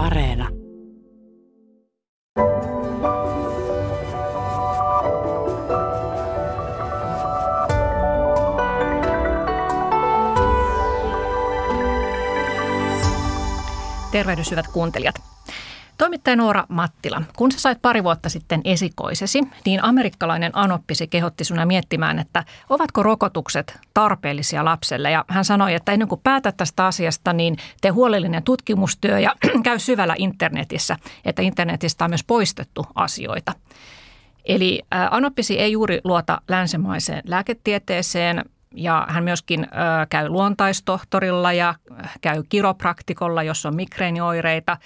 Areena. Tervehdys hyvät kuuntelijat. Toimittaja Noora Mattila, kun sä sait pari vuotta sitten esikoisesi, niin amerikkalainen anoppisi kehotti sinua miettimään, että ovatko rokotukset tarpeellisia lapselle. Ja hän sanoi, että ennen kuin päätät tästä asiasta, niin tee huolellinen tutkimustyö ja käy syvällä internetissä, että internetistä on myös poistettu asioita. Eli anoppisi ei juuri luota länsimaiseen lääketieteeseen, ja hän myöskin käy luontaistohtorilla ja käy kiropraktikolla, jos on migreenioireita.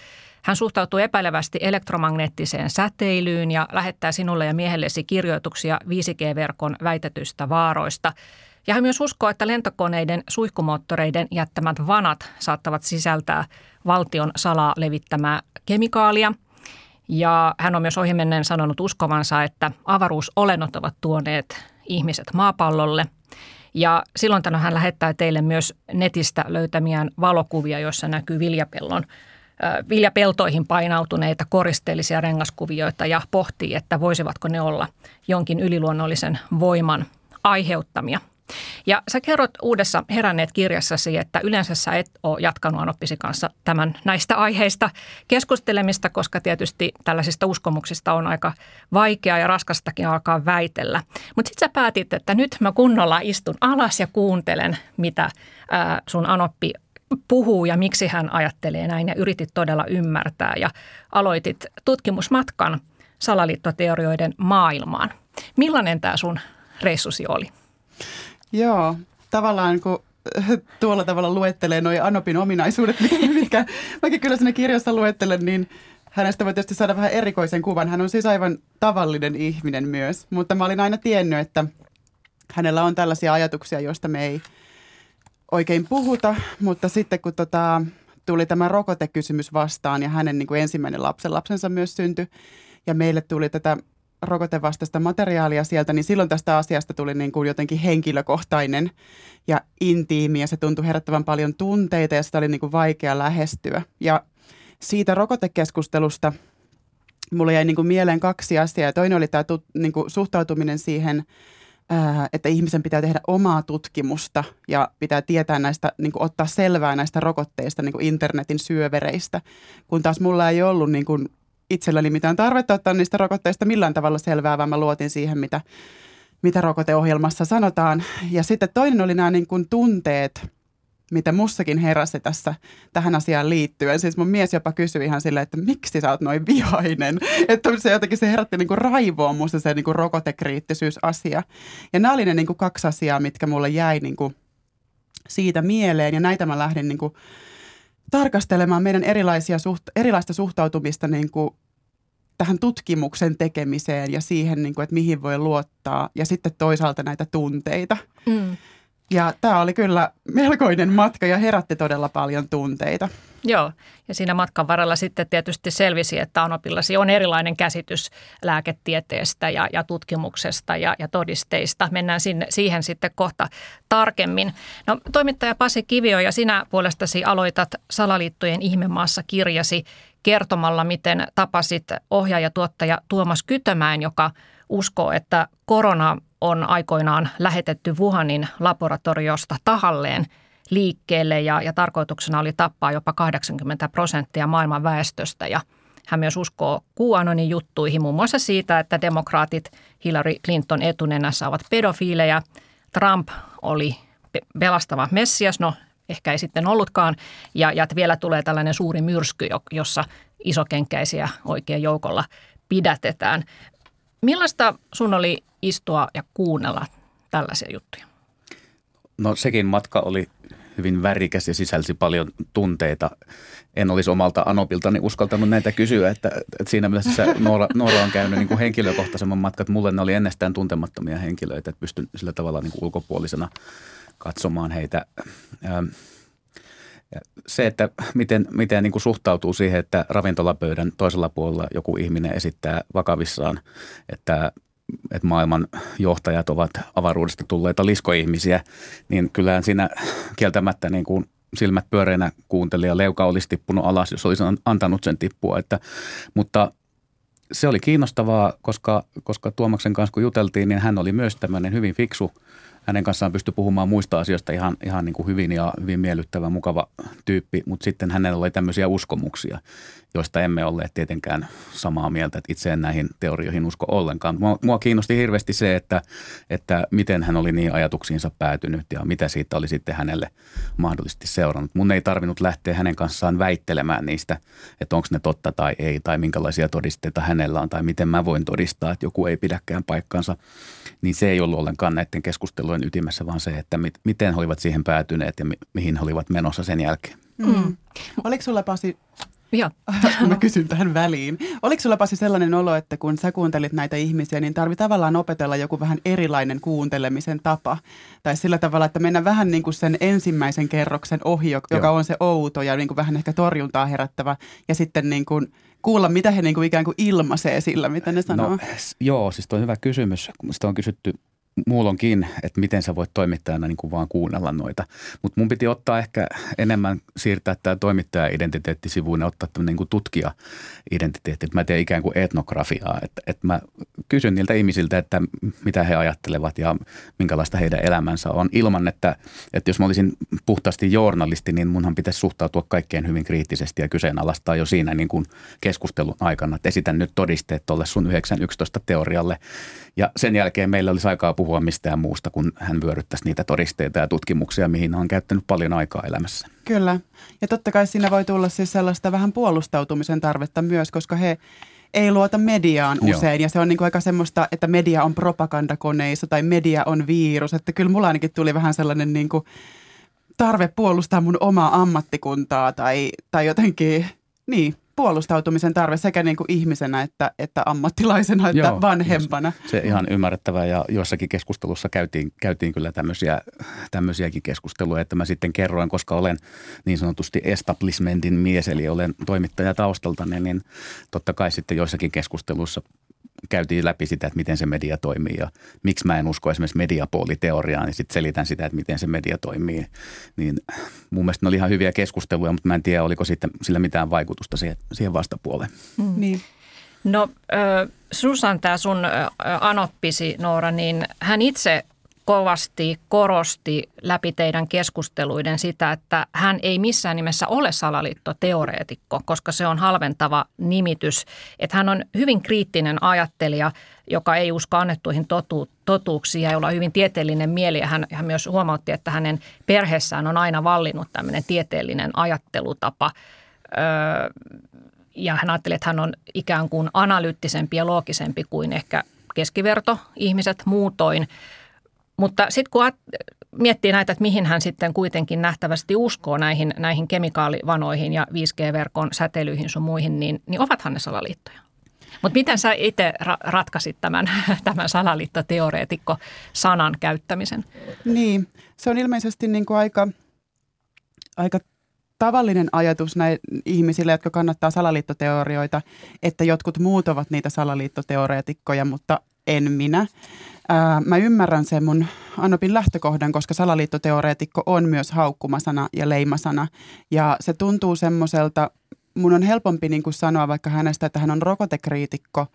Hän suhtautuu epäilevästi elektromagneettiseen säteilyyn ja lähettää sinulle ja miehellesi kirjoituksia 5G-verkon väitetyistä vaaroista. Ja hän myös uskoo, että lentokoneiden suihkumoottoreiden jättämät vanat saattavat sisältää valtion salaa levittämää kemikaalia. Ja hän on myös ohimennen sanonut uskovansa, että avaruusolennot ovat tuoneet ihmiset maapallolle. Ja silloin hän lähettää teille myös netistä löytämiään valokuvia, joissa näkyy viljapellon viljapeltoihin painautuneita koristeellisia rengaskuvioita ja pohtii, että voisivatko ne olla jonkin yliluonnollisen voiman aiheuttamia. Ja sä kerrot uudessa heränneet kirjassasi, että yleensä sä et ole jatkanut Anoppisi kanssa tämän näistä aiheista keskustelemista, koska tietysti tällaisista uskomuksista on aika vaikea ja raskastakin alkaa väitellä. Mutta sitten sä päätit, että nyt mä kunnolla istun alas ja kuuntelen, mitä sun Anoppi puhuu ja miksi hän ajattelee näin ja yritit todella ymmärtää ja aloitit tutkimusmatkan salaliittoteorioiden maailmaan. Millainen tämä sun reissusi oli? Joo, tavallaan kun tuolla tavalla luettelee noin Anopin ominaisuudet, mikä mäkin kyllä sinne kirjassa luettelen, niin hänestä voi tietysti saada vähän erikoisen kuvan. Hän on siis aivan tavallinen ihminen myös, mutta mä olin aina tiennyt, että hänellä on tällaisia ajatuksia, joista me ei – oikein puhuta, mutta sitten kun tota, tuli tämä rokotekysymys vastaan ja hänen niin kuin ensimmäinen lapsen lapsensa myös syntyi ja meille tuli tätä rokotevastaista materiaalia sieltä, niin silloin tästä asiasta tuli niin kuin jotenkin henkilökohtainen ja intiimi ja se tuntui herättävän paljon tunteita ja sitä oli niin kuin vaikea lähestyä. Ja siitä rokotekeskustelusta mulle jäi niin kuin mieleen kaksi asiaa. Toinen oli tämä niin kuin suhtautuminen siihen – että ihmisen pitää tehdä omaa tutkimusta ja pitää tietää näistä, niin kuin ottaa selvää näistä rokotteista, niin kuin internetin syövereistä, kun taas mulla ei ollut niin kuin itselläni mitään tarvetta ottaa niistä rokotteista millään tavalla selvää, vaan mä luotin siihen, mitä, mitä rokoteohjelmassa sanotaan. Ja sitten toinen oli nämä niin kuin tunteet, mitä mussakin heräsi tässä tähän asiaan liittyen. Siis mun mies jopa kysyi ihan silleen, että miksi sä oot noin vihainen. Että se jotenkin se herätti niinku raivoa musta se niinku rokotekriittisyysasia. Ja nämä oli ne niinku kaksi asiaa, mitkä mulle jäi niinku siitä mieleen. Ja näitä mä lähdin niinku tarkastelemaan meidän erilaisia suht, erilaista suhtautumista niinku tähän tutkimuksen tekemiseen ja siihen, niin kuin, että mihin voi luottaa. Ja sitten toisaalta näitä tunteita. Mm. Ja tämä oli kyllä melkoinen matka ja herätti todella paljon tunteita. Joo, ja siinä matkan varrella sitten tietysti selvisi, että Anopillasi on erilainen käsitys lääketieteestä ja, ja tutkimuksesta ja, ja todisteista. Mennään sinne, siihen sitten kohta tarkemmin. No, toimittaja Pasi Kivio ja sinä puolestasi aloitat Salaliittojen ihmemaassa kirjasi kertomalla, miten tapasit ohjaaja-tuottaja Tuomas Kytömäen, joka uskoo, että korona on aikoinaan lähetetty Wuhanin laboratoriosta tahalleen liikkeelle ja, ja tarkoituksena oli tappaa jopa 80 prosenttia maailman väestöstä ja hän myös uskoo QAnonin juttuihin, muun muassa siitä, että demokraatit Hillary Clinton etunenässä ovat pedofiileja. Trump oli pelastava messias, no ehkä ei sitten ollutkaan, ja, ja että vielä tulee tällainen suuri myrsky, jossa isokenkäisiä oikein joukolla pidätetään. Millaista sun oli istua ja kuunnella tällaisia juttuja? No sekin matka oli hyvin värikäs ja sisälsi paljon tunteita. En olisi omalta Anopiltani uskaltanut näitä kysyä, että, että siinä mielessä Noora, Noora on käynyt niin kuin henkilökohtaisemman matkat. Mulle ne oli ennestään tuntemattomia henkilöitä, että pystyn sillä tavalla niin kuin ulkopuolisena katsomaan heitä. Ähm, se, että miten, miten niin kuin suhtautuu siihen, että ravintolapöydän toisella puolella joku ihminen esittää vakavissaan, että että maailman johtajat ovat avaruudesta tulleita liskoihmisiä, niin kyllähän siinä kieltämättä niin kuin silmät pyöreinä kuunteli ja leuka olisi tippunut alas, jos olisi antanut sen tippua. Että, mutta se oli kiinnostavaa, koska, koska Tuomaksen kanssa kun juteltiin, niin hän oli myös tämmöinen hyvin fiksu hänen kanssaan pystyi puhumaan muista asioista ihan, ihan niin kuin hyvin ja hyvin miellyttävä, mukava tyyppi, mutta sitten hänellä oli tämmöisiä uskomuksia, joista emme olleet tietenkään samaa mieltä, että itse en näihin teorioihin usko ollenkaan. Mua, mua kiinnosti hirveästi se, että, että miten hän oli niin ajatuksiinsa päätynyt ja mitä siitä oli sitten hänelle mahdollisesti seurannut. Mun ei tarvinnut lähteä hänen kanssaan väittelemään niistä, että onko ne totta tai ei, tai minkälaisia todisteita hänellä on, tai miten mä voin todistaa, että joku ei pidäkään paikkansa. Niin se ei ollut ollenkaan näiden keskustelujen ytimessä, vaan se, että mit, miten he olivat siihen päätyneet ja mi, mihin he olivat menossa sen jälkeen. Mm. Oliko sulla Pasi Joo. Mä kysyn tähän väliin. Oliko sulla Pasi sellainen olo, että kun sä kuuntelit näitä ihmisiä, niin tarvii tavallaan opetella joku vähän erilainen kuuntelemisen tapa? Tai sillä tavalla, että mennä vähän niin kuin sen ensimmäisen kerroksen ohi, joka Joo. on se outo ja niin kuin vähän ehkä torjuntaa herättävä. Ja sitten niin kuin kuulla, mitä he niin kuin ikään kuin ilmaisee sillä, mitä ne sanoo. No, joo, siis tuo on hyvä kysymys. Sitä on kysytty muulonkin, että miten sä voit toimittajana niin kuin vaan kuunnella noita. Mutta mun piti ottaa ehkä enemmän siirtää tämä toimittaja-identiteetti sivuun ja ottaa tämmöinen niin tutkija-identiteetti. Mä teen ikään kuin etnografiaa, että, että mä kysyn niiltä ihmisiltä, että mitä he ajattelevat ja minkälaista heidän elämänsä on. Ilman, että, että jos mä olisin puhtaasti journalisti, niin munhan pitäisi suhtautua kaikkeen hyvin kriittisesti ja kyseenalaistaa jo siinä niin kuin keskustelun aikana, että esitän nyt todisteet tuolle sun 9.11 teorialle. Ja sen jälkeen meillä olisi aikaa puhua mistään muusta, kun hän vyöryttäisi niitä todisteita ja tutkimuksia, mihin hän on käyttänyt paljon aikaa elämässä. Kyllä. Ja totta kai siinä voi tulla siis sellaista vähän puolustautumisen tarvetta myös, koska he ei luota mediaan usein. Joo. Ja se on niin kuin aika semmoista, että media on propagandakoneissa tai media on virus. Että kyllä mulla ainakin tuli vähän sellainen niin kuin tarve puolustaa mun omaa ammattikuntaa tai, tai jotenkin, niin, puolustautumisen tarve sekä niin kuin ihmisenä että, että ammattilaisena että Joo, vanhempana. Se ihan ymmärrettävää ja jossakin keskustelussa käytiin, käytiin kyllä tämmöisiä, tämmöisiäkin keskusteluja, että mä sitten kerroin, koska olen niin sanotusti establishmentin mies, eli olen toimittaja taustalta, niin, niin totta kai sitten joissakin keskusteluissa käytiin läpi sitä, että miten se media toimii ja miksi mä en usko esimerkiksi mediapooliteoriaan, niin sitten selitän sitä, että miten se media toimii. Niin mun mielestä ne oli ihan hyviä keskusteluja, mutta mä en tiedä, oliko sitten sillä mitään vaikutusta siihen, siihen vastapuoleen. Mm. Niin. No Susan, tämä sun anoppisi Noora, niin hän itse kovasti korosti läpi teidän keskusteluiden sitä, että hän ei missään nimessä ole salaliittoteoreetikko, koska se on halventava nimitys. Että hän on hyvin kriittinen ajattelija, joka ei usko annettuihin totu- totuuksiin ja jolla on hyvin tieteellinen mieli. Ja hän, hän myös huomautti, että hänen perheessään on aina vallinnut tämmöinen tieteellinen ajattelutapa. Öö, ja hän ajatteli, että hän on ikään kuin analyyttisempi ja loogisempi kuin ehkä keskiverto ihmiset muutoin – mutta sitten kun miettii näitä, että mihin hän sitten kuitenkin nähtävästi uskoo näihin, näihin kemikaalivanoihin ja 5G-verkon säteilyihin sun muihin, niin, niin ovathan ne salaliittoja. Mutta miten sä itse ra- ratkaisit tämän, tämän salaliittoteoreetikko-sanan käyttämisen? Niin, se on ilmeisesti niin kuin aika, aika tavallinen ajatus näille ihmisille, jotka kannattaa salaliittoteorioita, että jotkut muut ovat niitä salaliittoteoreetikkoja, mutta en minä. Mä ymmärrän sen mun Anopin lähtökohdan, koska salaliittoteoreetikko on myös haukkumasana ja leimasana. Ja se tuntuu semmoiselta, mun on helpompi niin kuin sanoa vaikka hänestä, että hän on rokotekriitikko,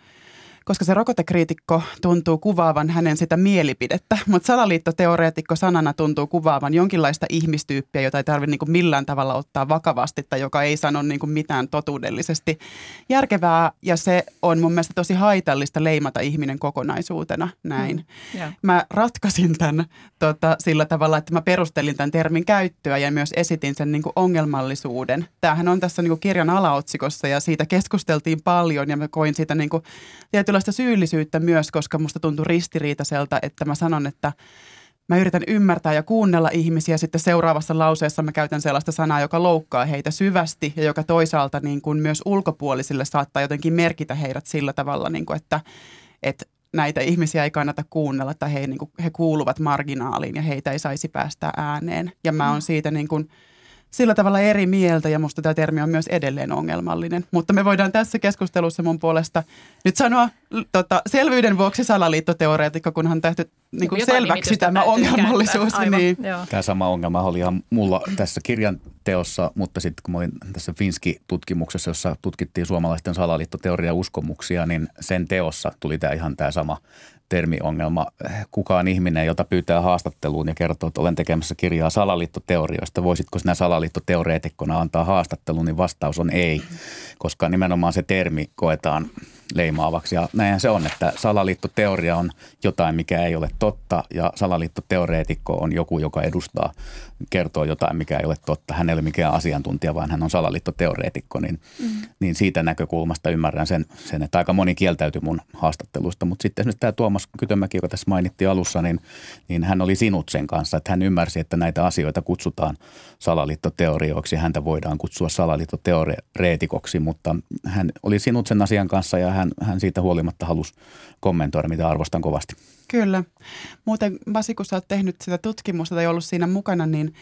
koska se rokotekriitikko tuntuu kuvaavan hänen sitä mielipidettä, mutta salaliittoteoreetikko sanana tuntuu kuvaavan jonkinlaista ihmistyyppiä, jota ei tarvitse niin millään tavalla ottaa vakavasti tai joka ei sano niin kuin mitään totuudellisesti järkevää ja se on mun mielestä tosi haitallista leimata ihminen kokonaisuutena näin. Mm, yeah. Mä ratkaisin tämän tota, sillä tavalla, että mä perustelin tämän termin käyttöä ja myös esitin sen niin kuin ongelmallisuuden. Tämähän on tässä niin kuin kirjan alaotsikossa ja siitä keskusteltiin paljon ja mä koin siitä niin kuin tietynlaista syyllisyyttä myös, koska musta tuntui ristiriitaiselta, että mä sanon, että mä yritän ymmärtää ja kuunnella ihmisiä. Sitten seuraavassa lauseessa mä käytän sellaista sanaa, joka loukkaa heitä syvästi ja joka toisaalta niin kuin myös ulkopuolisille saattaa jotenkin merkitä heidät sillä tavalla, niin kuin että, että näitä ihmisiä ei kannata kuunnella tai he, niin kuin, he kuuluvat marginaaliin ja heitä ei saisi päästä ääneen. Ja mä oon mm. siitä niin kuin – sillä tavalla eri mieltä ja musta tämä termi on myös edelleen ongelmallinen. Mutta me voidaan tässä keskustelussa mun puolesta nyt sanoa tota, selvyyden vuoksi salaliittoteoreetikko, kunhan tähty, niin kuin selväksi tämä ongelmallisuus. Niin. Tämä sama ongelma oli ihan mulla tässä kirjan teossa, mutta sitten kun mä olin tässä Finski-tutkimuksessa, jossa tutkittiin suomalaisten salaliittoteoria uskomuksia, niin sen teossa tuli tämä ihan tämä sama termiongelma. Kukaan ihminen, jota pyytää haastatteluun ja kertoo, että olen tekemässä kirjaa salaliittoteorioista, voisitko sinä salaliittoteoreetikkona antaa haastattelun, niin vastaus on ei, koska nimenomaan se termi koetaan leimaavaksi. Ja näinhän se on, että salaliittoteoria on jotain, mikä ei ole totta ja salaliittoteoreetikko on joku, joka edustaa, kertoo jotain, mikä ei ole totta. Hän ei ole mikään asiantuntija, vaan hän on salaliittoteoreetikko, niin, mm. niin siitä näkökulmasta ymmärrän sen, sen, että aika moni kieltäytyi mun haastattelusta. Mutta sitten esimerkiksi tämä Tuomas Kytömäki, joka tässä mainittiin alussa, niin, niin hän oli sinut sen kanssa, että hän ymmärsi, että näitä asioita kutsutaan salaliittoteorioiksi. Häntä voidaan kutsua salaliittoteoreetikoksi, mutta hän oli sinut sen asian kanssa ja hän, hän siitä huolimatta halusi kommentoida, mitä arvostan kovasti. Kyllä. Muuten Basi, kun sä oot tehnyt sitä tutkimusta tai ollut siinä mukana, niin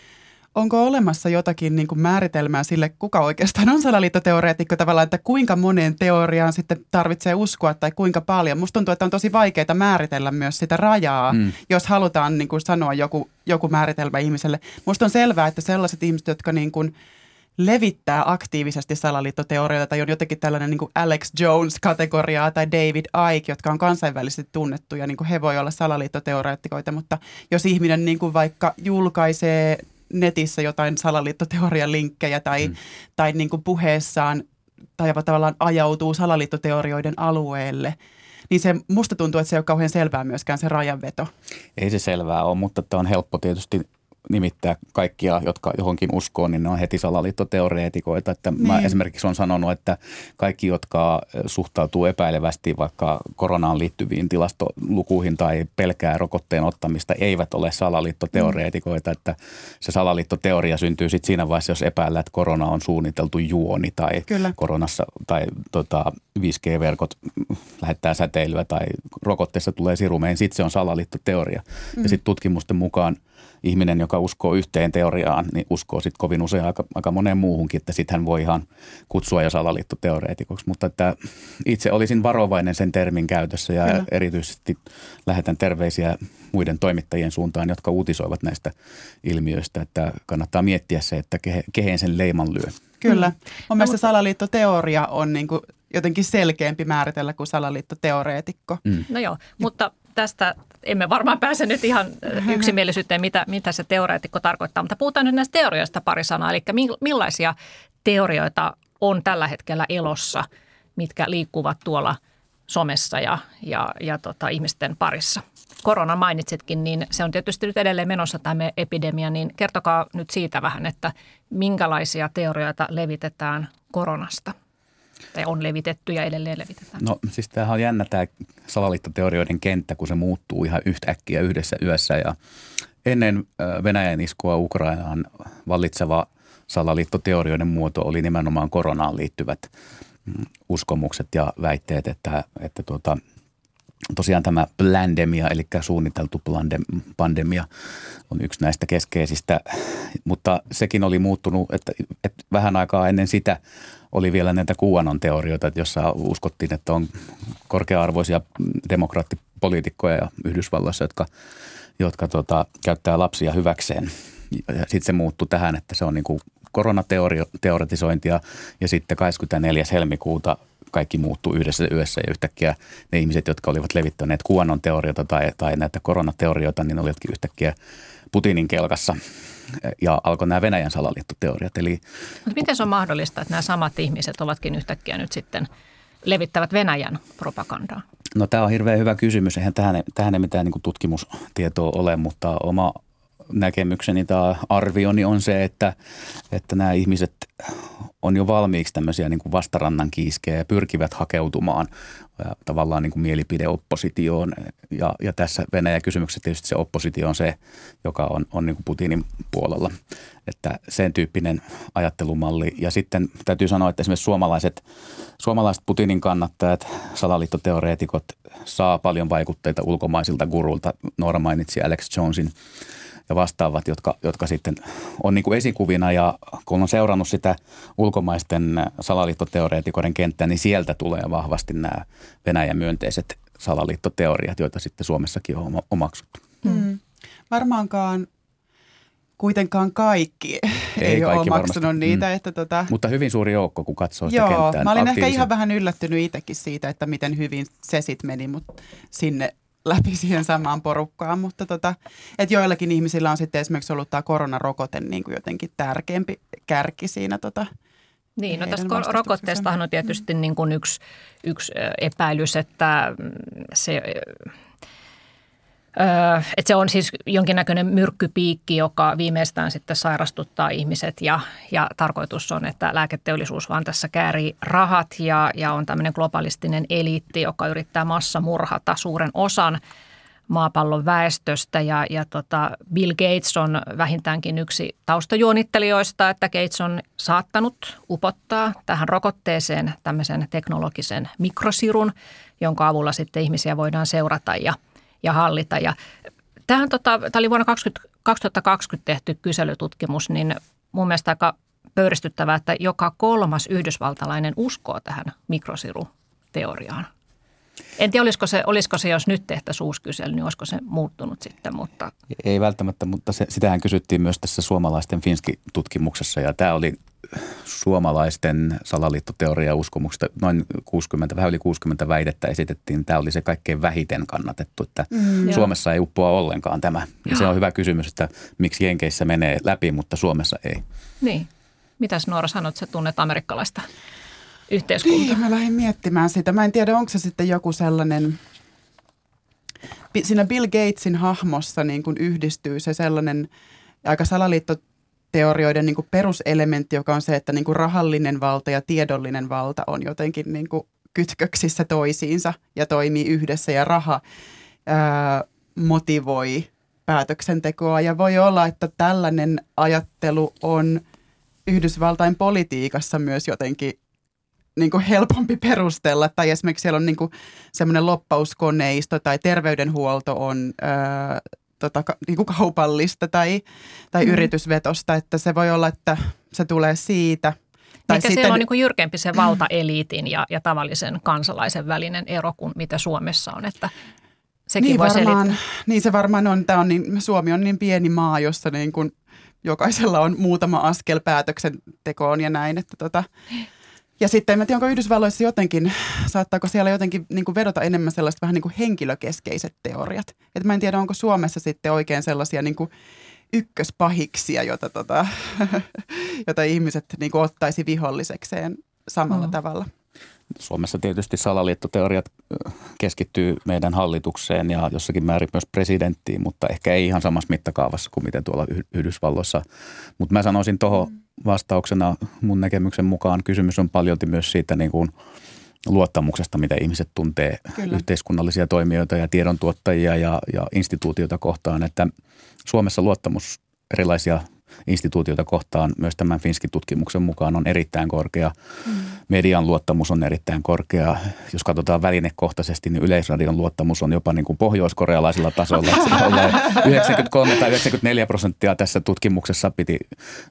onko olemassa jotakin niin kuin määritelmää sille, kuka oikeastaan on salaliittoteoreetikko tavallaan, että kuinka moneen teoriaan sitten tarvitsee uskoa tai kuinka paljon? Musta tuntuu, että on tosi vaikeaa määritellä myös sitä rajaa, mm. jos halutaan niin kuin sanoa joku, joku määritelmä ihmiselle. Musta on selvää, että sellaiset ihmiset, jotka niin kuin – levittää aktiivisesti salaliittoteorioita tai on jotenkin tällainen niin Alex Jones-kategoriaa tai David Icke, jotka on kansainvälisesti tunnettuja, niin kuin he voi olla salaliittoteoreettikoita, mutta jos ihminen niin kuin vaikka julkaisee netissä jotain salaliittoteorian linkkejä tai, mm. tai niin kuin puheessaan tai tavallaan ajautuu salaliittoteorioiden alueelle, niin se musta tuntuu, että se ei ole kauhean selvää myöskään se rajanveto. Ei se selvää ole, mutta tämä on helppo tietysti nimittää kaikkia, jotka johonkin uskoo, niin ne on heti salaliittoteoreetikoita. Että niin. mä esimerkiksi on sanonut, että kaikki, jotka suhtautuu epäilevästi vaikka koronaan liittyviin tilastolukuihin tai pelkää rokotteen ottamista, eivät ole salaliittoteoreetikoita. Mm. Että se salaliittoteoria syntyy sitten siinä vaiheessa, jos epäillä, että korona on suunniteltu juoni tai Kyllä. koronassa tai tota, 5G-verkot lähettää säteilyä tai rokotteessa tulee sirumein, sitten se on salaliittoteoria. Mm. Ja sitten tutkimusten mukaan – ihminen, joka uskoo yhteen teoriaan, niin uskoo sitten kovin usein aika, aika moneen muuhunkin, että sitten hän voi ihan kutsua jo salaliittoteoreetikoksi. Mutta että itse olisin varovainen sen termin käytössä ja Kyllä. erityisesti lähetän terveisiä muiden toimittajien suuntaan, jotka uutisoivat näistä ilmiöistä, että kannattaa miettiä se, että ke, kehen sen leiman lyö. Kyllä. Mm. Mun mielestä salaliittoteoria on niin kuin jotenkin selkeämpi määritellä kuin salaliittoteoreetikko. Mm. No joo, mutta tästä emme varmaan pääse nyt ihan yksimielisyyteen, mitä, mitä se teoreetikko tarkoittaa, mutta puhutaan nyt näistä teorioista pari sanaa. Eli millaisia teorioita on tällä hetkellä elossa, mitkä liikkuvat tuolla somessa ja, ja, ja tota, ihmisten parissa? Korona mainitsitkin, niin se on tietysti nyt edelleen menossa tämä epidemia, niin kertokaa nyt siitä vähän, että minkälaisia teorioita levitetään koronasta – tai on levitetty ja edelleen levitetään? No siis tämähän on jännä tämä salaliittoteorioiden kenttä, kun se muuttuu ihan yhtäkkiä yhdessä yössä ja ennen Venäjän iskua Ukrainaan vallitseva salaliittoteorioiden muoto oli nimenomaan koronaan liittyvät mm, uskomukset ja väitteet, että, että tuota, tosiaan tämä plandemia, eli suunniteltu pandemia on yksi näistä keskeisistä, mutta sekin oli muuttunut, että, että vähän aikaa ennen sitä oli vielä näitä QAnon teorioita, jossa uskottiin, että on korkea-arvoisia demokraattipoliitikkoja Yhdysvalloissa, jotka, jotka tota, käyttää lapsia hyväkseen. Ja sitten se muuttui tähän, että se on niin kuin koronateoretisointia ja sitten 24. helmikuuta kaikki muuttuu yhdessä yössä ja yhtäkkiä ne ihmiset, jotka olivat levittäneet QAnon teorioita tai, tai näitä koronateorioita, niin olivatkin yhtäkkiä Putinin kelkassa ja alkoi nämä Venäjän salaliittoteoriat. Eli, Mutta miten se on mahdollista, että nämä samat ihmiset ovatkin yhtäkkiä nyt sitten levittävät Venäjän propagandaa? No tämä on hirveän hyvä kysymys. Eihän tähän, tähän ei mitään niin tutkimustietoa ole, mutta oma näkemykseni tai arvioni on se, että, että nämä ihmiset on jo valmiiksi tämmöisiä niin kuin vastarannan kiiskejä ja pyrkivät hakeutumaan ja tavallaan niin kuin mielipideoppositioon. Ja, ja tässä Venäjä-kysymyksessä tietysti se oppositio on se, joka on, on niin kuin Putinin puolella. Että sen tyyppinen ajattelumalli. Ja sitten täytyy sanoa, että esimerkiksi suomalaiset, suomalaiset Putinin kannattajat, salaliittoteoreetikot saa paljon vaikutteita ulkomaisilta gurulta. Noora mainitsi Alex Jonesin ja vastaavat, jotka, jotka sitten on niin kuin esikuvina ja kun on seurannut sitä ulkomaisten salaliittoteoreetikoiden kenttää, niin sieltä tulee vahvasti nämä Venäjän myönteiset salaliittoteoriat, joita sitten Suomessakin on omaksuttu. Mm. Varmaankaan kuitenkaan kaikki ei, ei ole kaikki maksanut varmasti. niitä. Mm. Että tota... Mutta hyvin suuri joukko, kun katsoo sitä Joo, kenttää. mä olin ehkä ihan vähän yllättynyt itsekin siitä, että miten hyvin se sitten meni mutta sinne läpi siihen samaan porukkaan. Mutta tota, että joillakin ihmisillä on sitten esimerkiksi ollut tämä koronarokote niin kuin jotenkin tärkeämpi kärki siinä tota, niin, no tästä rokotteestahan on tietysti niin kuin yksi, yksi epäilys, että se että se on siis jonkinnäköinen myrkkypiikki, joka viimeistään sitten sairastuttaa ihmiset ja, ja tarkoitus on, että lääketeollisuus vaan tässä käärii rahat ja, ja on tämmöinen globalistinen eliitti, joka yrittää massamurhata suuren osan maapallon väestöstä ja, ja tota Bill Gates on vähintäänkin yksi taustajuonittelijoista, että Gates on saattanut upottaa tähän rokotteeseen tämmöisen teknologisen mikrosirun, jonka avulla sitten ihmisiä voidaan seurata ja – ja hallita. Ja tämähän, tota, tämä oli vuonna 20, 2020 tehty kyselytutkimus, niin mun mielestä aika pöyristyttävää, että joka kolmas yhdysvaltalainen uskoo tähän mikrosiruteoriaan. En tiedä, olisiko se, olisiko se, jos nyt tehtäisiin uusi kysely, niin olisiko se muuttunut sitten, mutta... Ei välttämättä, mutta se, sitähän kysyttiin myös tässä suomalaisten Finski-tutkimuksessa ja tämä oli suomalaisten salaliittoteoria uskomuksesta noin 60, vähän yli 60 väitettä esitettiin. Tämä oli se kaikkein vähiten kannatettu, että mm, Suomessa ei uppoa ollenkaan tämä. Ja se on hyvä kysymys, että miksi Jenkeissä menee läpi, mutta Suomessa ei. Niin. Mitäs Noora sanot, että sä tunnet amerikkalaista yhteiskuntaa? Niin, mä lähdin miettimään sitä. Mä en tiedä, onko se sitten joku sellainen, siinä Bill Gatesin hahmossa niin kuin yhdistyy se sellainen aika salaliitto teorioiden niin kuin peruselementti, joka on se, että niin kuin rahallinen valta ja tiedollinen valta on jotenkin niin kuin kytköksissä toisiinsa ja toimii yhdessä ja raha ää, motivoi päätöksentekoa. Ja voi olla, että tällainen ajattelu on Yhdysvaltain politiikassa myös jotenkin niin kuin helpompi perustella. Tai esimerkiksi siellä on niin kuin semmoinen loppauskoneisto tai terveydenhuolto on ää, tota, niin kuin kaupallista tai, tai mm. yritysvetosta, että se voi olla, että se tulee siitä. Tai Eikä sitten, siellä on niin kuin jyrkempi se valtaeliitin ja, ja tavallisen kansalaisen välinen ero kuin mitä Suomessa on, että sekin niin voi varmaan, selittää. Niin se varmaan on. Tämä on niin, Suomi on niin pieni maa, jossa niin kuin jokaisella on muutama askel päätöksentekoon ja näin, että tota, ja sitten en tiedä, onko Yhdysvalloissa jotenkin, saattaako siellä jotenkin niin kuin vedota enemmän sellaiset vähän niin kuin henkilökeskeiset teoriat. Et mä en tiedä, onko Suomessa sitten oikein sellaisia niin kuin ykköspahiksia, jota, tota, jota ihmiset niin kuin ottaisi vihollisekseen samalla mm. tavalla. Suomessa tietysti salaliittoteoriat keskittyy meidän hallitukseen ja jossakin määrin myös presidenttiin, mutta ehkä ei ihan samassa mittakaavassa kuin miten tuolla Yhdysvalloissa. Mutta mä sanoisin tuohon mm. vastauksena mun näkemyksen mukaan kysymys on paljolti myös siitä niin kuin luottamuksesta, mitä ihmiset tuntee Kyllä. yhteiskunnallisia toimijoita ja tiedontuottajia ja, ja instituutioita kohtaan, että Suomessa luottamus erilaisia instituutioita kohtaan myös tämän Finski-tutkimuksen mukaan on erittäin korkea. Mm. Median luottamus on erittäin korkea. Jos katsotaan välinekohtaisesti, niin yleisradion luottamus on jopa niin kuin pohjoiskorealaisilla tasolla. 93 tai 94 prosenttia tässä tutkimuksessa piti,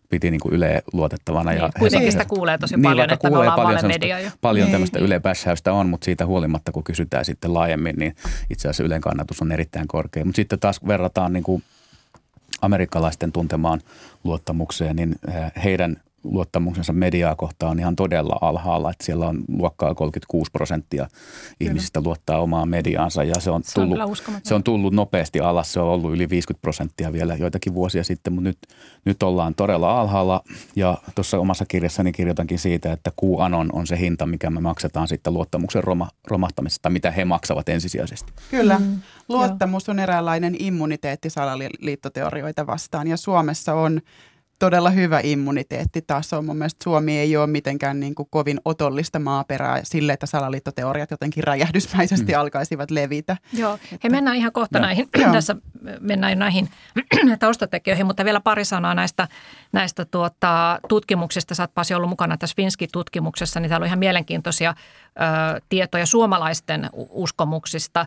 piti niin kuin Yle luotettavana. Niin, ja kuitenkin sitä kuulee tosi niin, paljon, että kuulee me paljon, media jo. paljon niin. tämmöistä Yle on, mutta siitä huolimatta, kun kysytään sitten laajemmin, niin itse asiassa Ylen kannatus on erittäin korkea. Mutta sitten taas verrataan niin kuin amerikkalaisten tuntemaan luottamukseen, niin eh, heidän luottamuksensa mediaa kohtaan on ihan todella alhaalla. Että siellä on luokkaa 36 prosenttia ihmisistä luottaa omaan mediaansa ja se on, se tullut, on se on tullut nopeasti alas. Se on ollut yli 50 prosenttia vielä joitakin vuosia sitten, mutta nyt, nyt ollaan todella alhaalla. Ja tuossa omassa kirjassani kirjoitankin siitä, että QAnon on se hinta, mikä me maksetaan sitten luottamuksen roma, romahtamisesta, mitä he maksavat ensisijaisesti. Kyllä. Mm. Luottamus on eräänlainen immuniteetti salaliittoteorioita vastaan ja Suomessa on todella hyvä immuniteettitaso. Mun mielestä Suomi ei ole mitenkään niin kuin kovin otollista maaperää sille, että salaliittoteoriat jotenkin räjähdysmäisesti mm. alkaisivat levitä. Joo, he mennään ihan kohta no. näihin, tässä mennään näihin taustatekijöihin, mutta vielä pari sanaa näistä, näistä tuota, tutkimuksista. Sä oot Pasi ollut mukana tässä Finski-tutkimuksessa, niin täällä on ihan mielenkiintoisia ö, tietoja suomalaisten uskomuksista.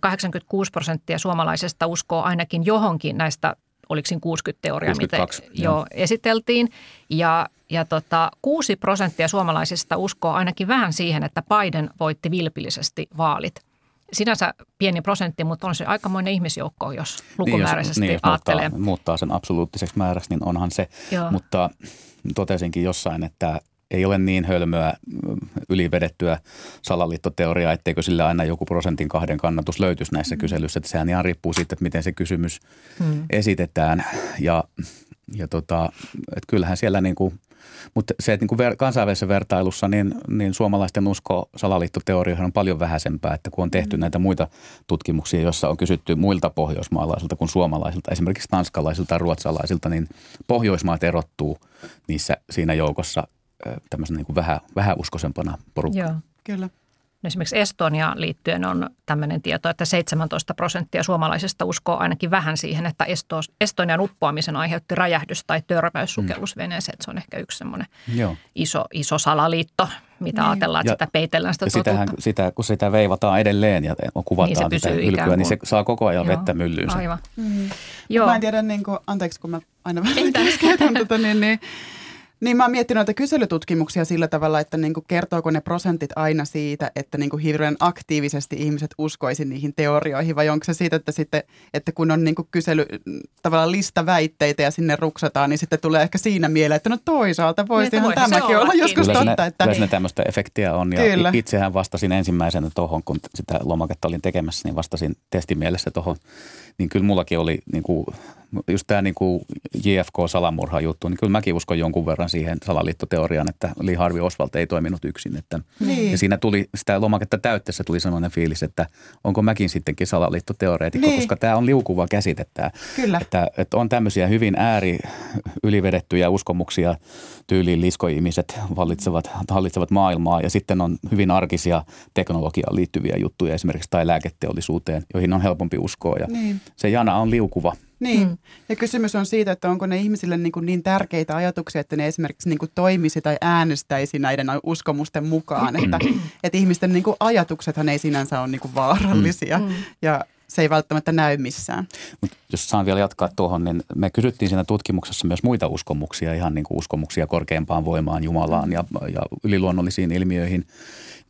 86 prosenttia suomalaisista uskoo ainakin johonkin näistä oliko siinä 60 teoriaa, mitä jo esiteltiin. Ja, ja tota, 6 prosenttia suomalaisista uskoo ainakin vähän siihen, että Biden voitti vilpillisesti vaalit. sinänsä pieni prosentti, mutta on se aikamoinen ihmisjoukko, jos lukumääräisesti niin, jos, niin, ajattelee. Muuttaa, muuttaa sen absoluuttiseksi määräksi, niin onhan se. Joo. Mutta totesinkin jossain, että ei ole niin hölmöä ylivedettyä salaliittoteoriaa, etteikö sillä aina joku prosentin kahden kannatus löytyisi näissä mm. kyselyissä. Että sehän ihan riippuu siitä, että miten se kysymys mm. esitetään. Ja, ja tota, että kyllähän siellä niin kuin, mutta se, että niin kuin ver, kansainvälisessä vertailussa, niin, niin suomalaisten usko salaliittoteorioihin on paljon vähäisempää, että kun on tehty mm. näitä muita tutkimuksia, joissa on kysytty muilta pohjoismaalaisilta kuin suomalaisilta, esimerkiksi tanskalaisilta ja ruotsalaisilta, niin Pohjoismaat erottuu niissä siinä joukossa tämmöisen niin kuin vähän, vähäuskoisempana porukkaa. Joo. Kyllä. Esimerkiksi Estoniaan liittyen on tämmöinen tieto, että 17 prosenttia suomalaisista uskoo ainakin vähän siihen, että Estonian uppoamisen aiheutti räjähdys tai törmäys sukellusveneeseen. Että se on ehkä yksi semmoinen Joo. iso, iso salaliitto, mitä niin. ajatellaan, että ja, sitä peitellään sitä ja sitähän, sitä, kun sitä veivataan edelleen ja kuvataan niin sitä hylkyä, niin se saa koko ajan Joo. vettä myllyyn. Aivan. Mm-hmm. Joo. Mä en tiedä, niin kuin, anteeksi kun mä aina vähän käytän tota, niin, niin niin mä oon miettinyt noita kyselytutkimuksia sillä tavalla, että niin kuin kertooko ne prosentit aina siitä, että niin kuin hirveän aktiivisesti ihmiset uskoisi niihin teorioihin vai onko se siitä, että, sitten, että kun on niin kuin kysely tavallaan lista väitteitä ja sinne ruksataan, niin sitten tulee ehkä siinä mieleen, että no toisaalta voisihan niin, tämäkin olla joskus kyllä totta. Että... Kyllä siinä tämmöistä efektiä on ja kyllä. itsehän vastasin ensimmäisenä tuohon, kun sitä lomaketta olin tekemässä, niin vastasin testimielessä tuohon niin kyllä mullakin oli niin kuin, just tämä niin kuin JFK-salamurha juttu, niin kyllä mäkin uskon jonkun verran siihen salaliittoteoriaan, että Lee Harvey Oswald ei toiminut yksin. Että, niin. Ja siinä tuli sitä lomaketta täyttäessä tuli sellainen fiilis, että onko mäkin sittenkin salaliittoteoreetikko, niin. koska tämä on liukuva käsite tämä. Kyllä. Että, että on tämmöisiä hyvin ääri ylivedettyjä uskomuksia tyyliin liskoihmiset hallitsevat, hallitsevat maailmaa ja sitten on hyvin arkisia teknologiaan liittyviä juttuja esimerkiksi tai lääketeollisuuteen, joihin on helpompi uskoa ja niin. Se jana on liukuva. Niin, mm. ja kysymys on siitä, että onko ne ihmisille niin, kuin niin tärkeitä ajatuksia, että ne esimerkiksi niin kuin toimisi tai äänestäisi näiden uskomusten mukaan, että, että ihmisten niin kuin ajatuksethan ei sinänsä ole niin kuin vaarallisia mm. ja se ei välttämättä näy missään. Mut jos saan vielä jatkaa tuohon, niin me kysyttiin siinä tutkimuksessa myös muita uskomuksia, ihan niin kuin uskomuksia korkeampaan voimaan, Jumalaan ja, ja yliluonnollisiin ilmiöihin,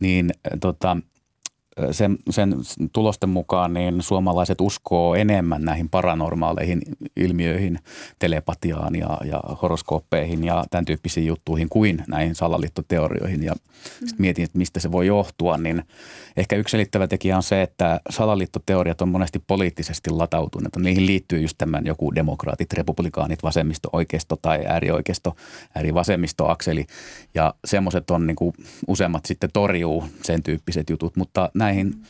niin tota, sen, sen tulosten mukaan niin suomalaiset uskoo enemmän näihin paranormaaleihin ilmiöihin, telepatiaan ja, ja horoskooppeihin ja tämän tyyppisiin juttuihin kuin näihin salaliittoteorioihin. Ja mm. sitten mietin, että mistä se voi johtua, niin ehkä yksi selittävä tekijä on se, että salaliittoteoriat on monesti poliittisesti latautuneet. Niihin liittyy just tämän joku demokraatit, republikaanit, vasemmisto, oikeisto tai äärioikeisto, äärivasemmistoakseli. Ja semmoiset on niin kuin useammat sitten torjuu sen tyyppiset jutut, mutta näin näihin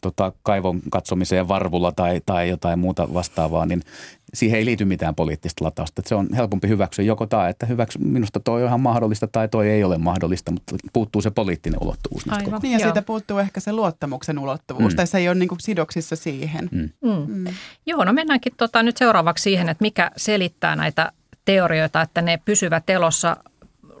tota, kaivon katsomiseen varvulla tai, tai jotain muuta vastaavaa, niin siihen ei liity mitään poliittista latausta. Että se on helpompi hyväksyä joko tai, että hyväksy, minusta toi on ihan mahdollista tai toi ei ole mahdollista, mutta puuttuu se poliittinen ulottuvuus. Aivan. Niin ja siitä puuttuu ehkä se luottamuksen ulottuvuus, mm. tai se ei ole niin kuin sidoksissa siihen. Mm. Mm. Mm. Joo, no mennäänkin tota nyt seuraavaksi siihen, että mikä selittää näitä teorioita, että ne pysyvät elossa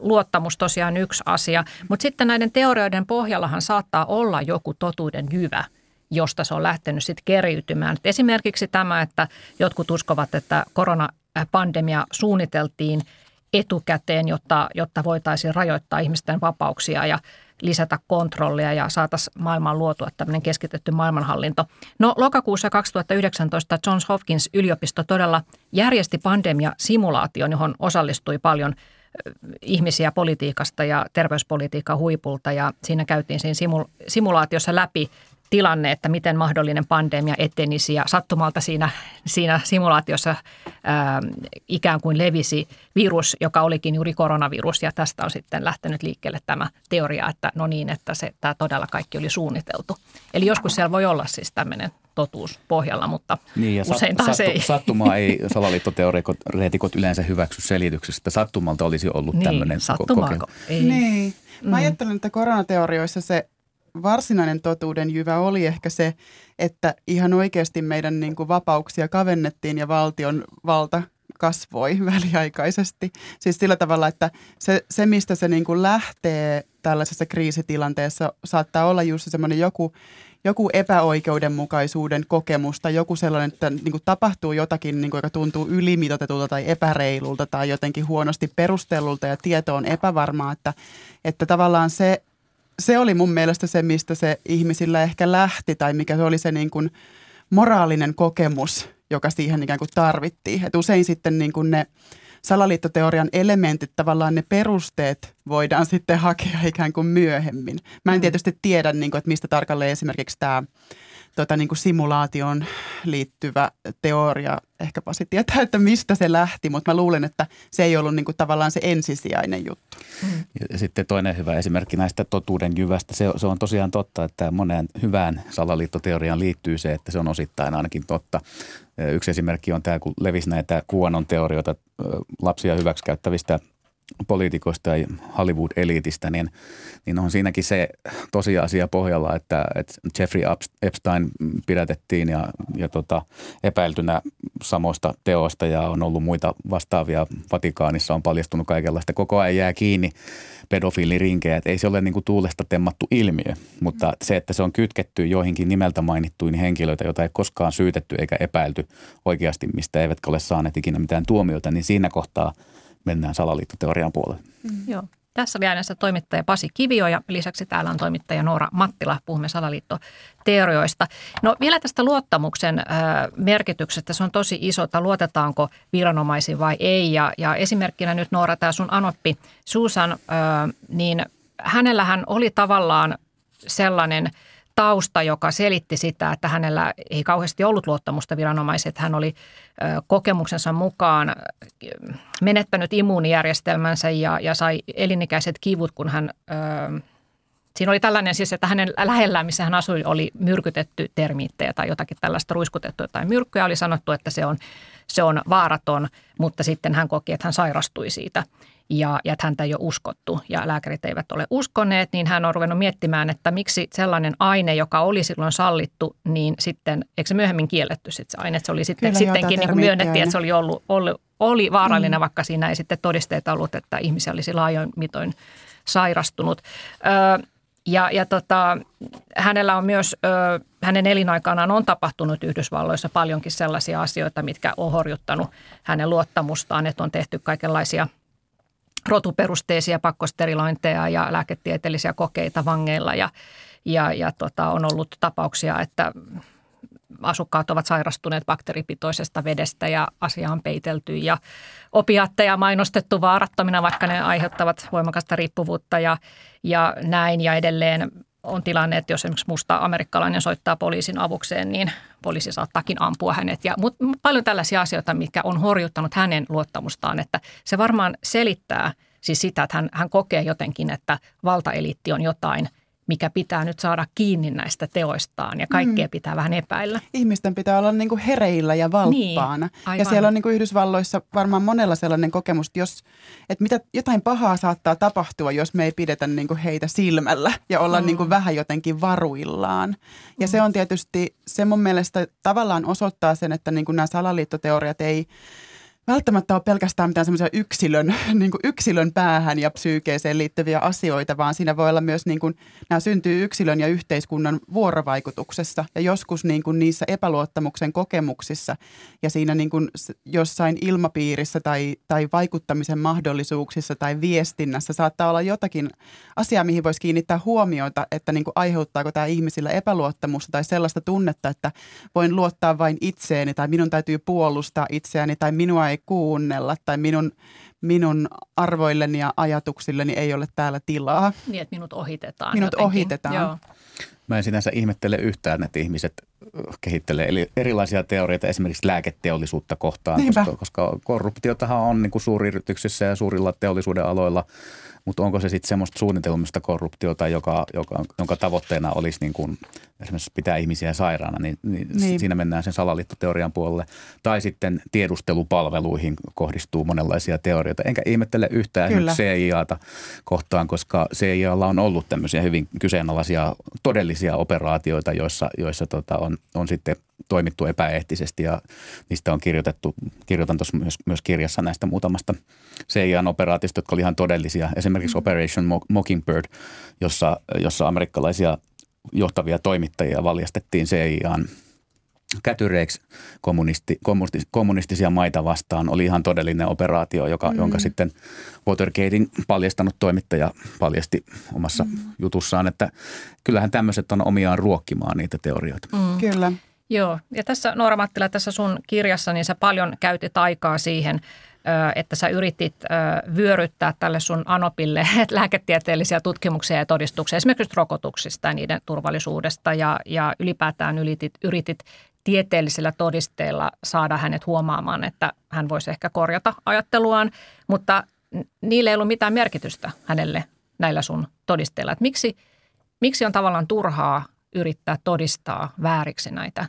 luottamus tosiaan yksi asia, mutta sitten näiden teorioiden pohjallahan saattaa olla joku totuuden jyvä josta se on lähtenyt sitten keriytymään. Et esimerkiksi tämä, että jotkut uskovat, että koronapandemia suunniteltiin etukäteen, jotta, jotta voitaisiin rajoittaa ihmisten vapauksia ja lisätä kontrollia ja saataisiin maailmaan luotua tämmöinen keskitetty maailmanhallinto. No lokakuussa 2019 Johns Hopkins yliopisto todella järjesti pandemia-simulaation, johon osallistui paljon – ihmisiä politiikasta ja terveyspolitiikan huipulta ja siinä käytiin siinä simulaatiossa läpi tilanne, että miten mahdollinen pandemia etenisi ja sattumalta siinä, siinä simulaatiossa ää, ikään kuin levisi virus, joka olikin juuri koronavirus ja tästä on sitten lähtenyt liikkeelle tämä teoria, että no niin, että se, tämä todella kaikki oli suunniteltu. Eli joskus siellä voi olla siis tämmöinen totuus pohjalla, mutta niin, ja usein taas sattu, ei. Sattumaa ei salaliittoteoreetikot yleensä hyväksy selityksestä. Sattumalta olisi ollut niin, tämmöinen kokemus. Ei. Niin. Mä mm. ajattelen, että koronateorioissa se varsinainen totuuden jyvä oli ehkä se, että ihan oikeasti meidän niin kuin vapauksia kavennettiin ja valtion valta kasvoi väliaikaisesti. Siis sillä tavalla, että se, se mistä se niin kuin lähtee tällaisessa kriisitilanteessa, saattaa olla just semmoinen joku, joku epäoikeudenmukaisuuden kokemus tai joku sellainen, että niin kuin tapahtuu jotakin, niin kuin, joka tuntuu ylimitotetulta tai epäreilulta tai jotenkin huonosti perustellulta ja tieto on epävarmaa, että, että tavallaan se se oli mun mielestä se, mistä se ihmisillä ehkä lähti tai mikä se oli se niin kuin moraalinen kokemus, joka siihen ikään kuin tarvittiin. Et usein sitten niin kuin ne salaliittoteorian elementit, tavallaan ne perusteet voidaan sitten hakea ikään kuin myöhemmin. Mä en mm. tietysti tiedä, niin kuin, että mistä tarkalleen esimerkiksi tämä tota, niin kuin simulaation liittyvä teoria. Ehkä Pasi tietää, että mistä se lähti, mutta mä luulen, että se ei ollut niin kuin tavallaan se ensisijainen juttu. Ja sitten toinen hyvä esimerkki näistä totuuden jyvästä. Se, se on tosiaan totta, että moneen hyvään salaliittoteoriaan liittyy se, että se on osittain ainakin totta. Yksi esimerkki on tämä, kun levisi näitä kuonon teorioita lapsia hyväksikäyttävistä poliitikoista ja Hollywood-eliitistä, niin, niin on siinäkin se tosiasia pohjalla, että, että Jeffrey Epstein pidätettiin ja, ja tota, epäiltynä samoista teoista ja on ollut muita vastaavia. Vatikaanissa on paljastunut kaikenlaista. Koko ajan jää kiinni pedofiilirinkejä, ei se ole niin kuin tuulesta temmattu ilmiö, mutta se, että se on kytketty joihinkin nimeltä mainittuihin henkilöitä, joita ei koskaan syytetty eikä epäilty oikeasti, mistä eivätkä ole saaneet ikinä mitään tuomiota, niin siinä kohtaa – mennään salaliittoteorian puolelle. Mm. Joo. Tässä vielä näissä toimittaja Pasi Kivio ja lisäksi täällä on toimittaja Noora Mattila. Puhumme salaliittoteorioista. No vielä tästä luottamuksen äh, merkityksestä. Se on tosi iso, että luotetaanko viranomaisiin vai ei. Ja, ja esimerkkinä nyt Noora, tämä sun anoppi Susan, äh, niin hänellähän oli tavallaan sellainen – tausta, joka selitti sitä, että hänellä ei kauheasti ollut luottamusta viranomaisiin. Hän oli kokemuksensa mukaan menettänyt immuunijärjestelmänsä ja, ja sai elinikäiset kivut, kun hän Siinä oli tällainen siis, että hänen lähellään, missä hän asui, oli myrkytetty termiittejä tai jotakin tällaista ruiskutettua tai myrkkyä. Oli sanottu, että se on, se on vaaraton, mutta sitten hän koki, että hän sairastui siitä ja, ja että häntä ei ole uskottu ja lääkärit eivät ole uskoneet, niin hän on ruvennut miettimään, että miksi sellainen aine, joka oli silloin sallittu, niin sitten, eikö se myöhemmin kielletty sitten se aine, että se oli sitten, Kyllä, sittenkin niin kuin myönnettiin, että se oli ollut, ollut, oli vaarallinen, mm. vaikka siinä ei sitten todisteita ollut, että ihmisiä olisi laajoin mitoin sairastunut. Öö, ja, ja tota, hänellä on myös, ö, hänen elinaikanaan on tapahtunut Yhdysvalloissa paljonkin sellaisia asioita, mitkä on horjuttanut hänen luottamustaan, että on tehty kaikenlaisia rotuperusteisia pakkosterilointeja ja lääketieteellisiä kokeita vangeilla ja, ja, ja tota, on ollut tapauksia, että asukkaat ovat sairastuneet bakteeripitoisesta vedestä ja asia on peitelty ja opiatteja mainostettu vaarattomina, vaikka ne aiheuttavat voimakasta riippuvuutta ja, ja näin ja edelleen on tilanne, että jos esimerkiksi musta amerikkalainen soittaa poliisin avukseen, niin poliisi saattaakin ampua hänet. Ja, mutta paljon tällaisia asioita, mikä on horjuttanut hänen luottamustaan, että se varmaan selittää siis sitä, että hän, hän kokee jotenkin, että valtaeliitti on jotain – mikä pitää nyt saada kiinni näistä teoistaan ja kaikkea mm. pitää vähän epäillä. Ihmisten pitää olla niin kuin hereillä ja valppaana. Niin, ja siellä on niin kuin Yhdysvalloissa varmaan monella sellainen kokemus, että, jos, että mitä, jotain pahaa saattaa tapahtua, jos me ei pidetä niin kuin heitä silmällä ja olla mm. niin kuin vähän jotenkin varuillaan. Ja mm. se on tietysti, se mun mielestä tavallaan osoittaa sen, että niin kuin nämä salaliittoteoriat ei – välttämättä ole pelkästään mitään semmoisia yksilön, niin yksilön päähän ja psyykeeseen liittyviä asioita, vaan siinä voi olla myös, niin kuin, nämä syntyy yksilön ja yhteiskunnan vuorovaikutuksessa. Ja joskus niin kuin niissä epäluottamuksen kokemuksissa ja siinä niin kuin jossain ilmapiirissä tai, tai vaikuttamisen mahdollisuuksissa tai viestinnässä saattaa olla jotakin asiaa, mihin voisi kiinnittää huomiota, että niin kuin aiheuttaako tämä ihmisillä epäluottamusta tai sellaista tunnetta, että voin luottaa vain itseeni tai minun täytyy puolustaa itseäni tai minua ei kuunnella tai minun, minun arvoilleni ja ajatuksilleni ei ole täällä tilaa. Niin, että minut ohitetaan Minut jotenkin. ohitetaan. Joo. Mä en sinänsä ihmettele yhtään, että ihmiset kehittelee erilaisia teorioita esimerkiksi lääketeollisuutta kohtaan, koska, koska korruptiotahan on niin kuin suuryrityksissä ja suurilla teollisuuden aloilla – mutta onko se sitten semmoista suunnitelmista korruptiota, joka, joka, jonka tavoitteena olisi niin kuin esimerkiksi pitää ihmisiä sairaana, niin, niin, niin. siinä mennään sen salaliittoteorian puolelle. Tai sitten tiedustelupalveluihin kohdistuu monenlaisia teorioita. Enkä ihmettele yhtään Kyllä. CIAta kohtaan, koska CIAlla on ollut tämmöisiä hyvin kyseenalaisia todellisia operaatioita, joissa, joissa tota on, on sitten – toimittu epäeettisesti ja niistä on kirjoitettu, kirjoitan tuossa myös, myös kirjassa näistä muutamasta CIA-operaatista, jotka oli ihan todellisia. Esimerkiksi mm. Operation Mockingbird, jossa, jossa amerikkalaisia johtavia toimittajia valjastettiin CIAn kätyreiksi kommunisti, kommunisti, kommunistisia maita vastaan oli ihan todellinen operaatio, joka, mm. jonka sitten Watergatein paljastanut toimittaja paljasti omassa mm. jutussaan, että kyllähän tämmöiset on omiaan ruokkimaan niitä teorioita. Mm. Kyllä. Joo, ja tässä Noora Mattila, tässä sun kirjassa, niin sä paljon käytit aikaa siihen, että sä yritit vyöryttää tälle sun Anopille lääketieteellisiä tutkimuksia ja todistuksia esimerkiksi rokotuksista ja niiden turvallisuudesta ja, ja ylipäätään yritit, yritit tieteellisillä todisteilla saada hänet huomaamaan, että hän voisi ehkä korjata ajatteluaan, mutta niillä ei ollut mitään merkitystä hänelle näillä sun todisteilla. Että miksi, miksi on tavallaan turhaa yrittää todistaa vääriksi näitä,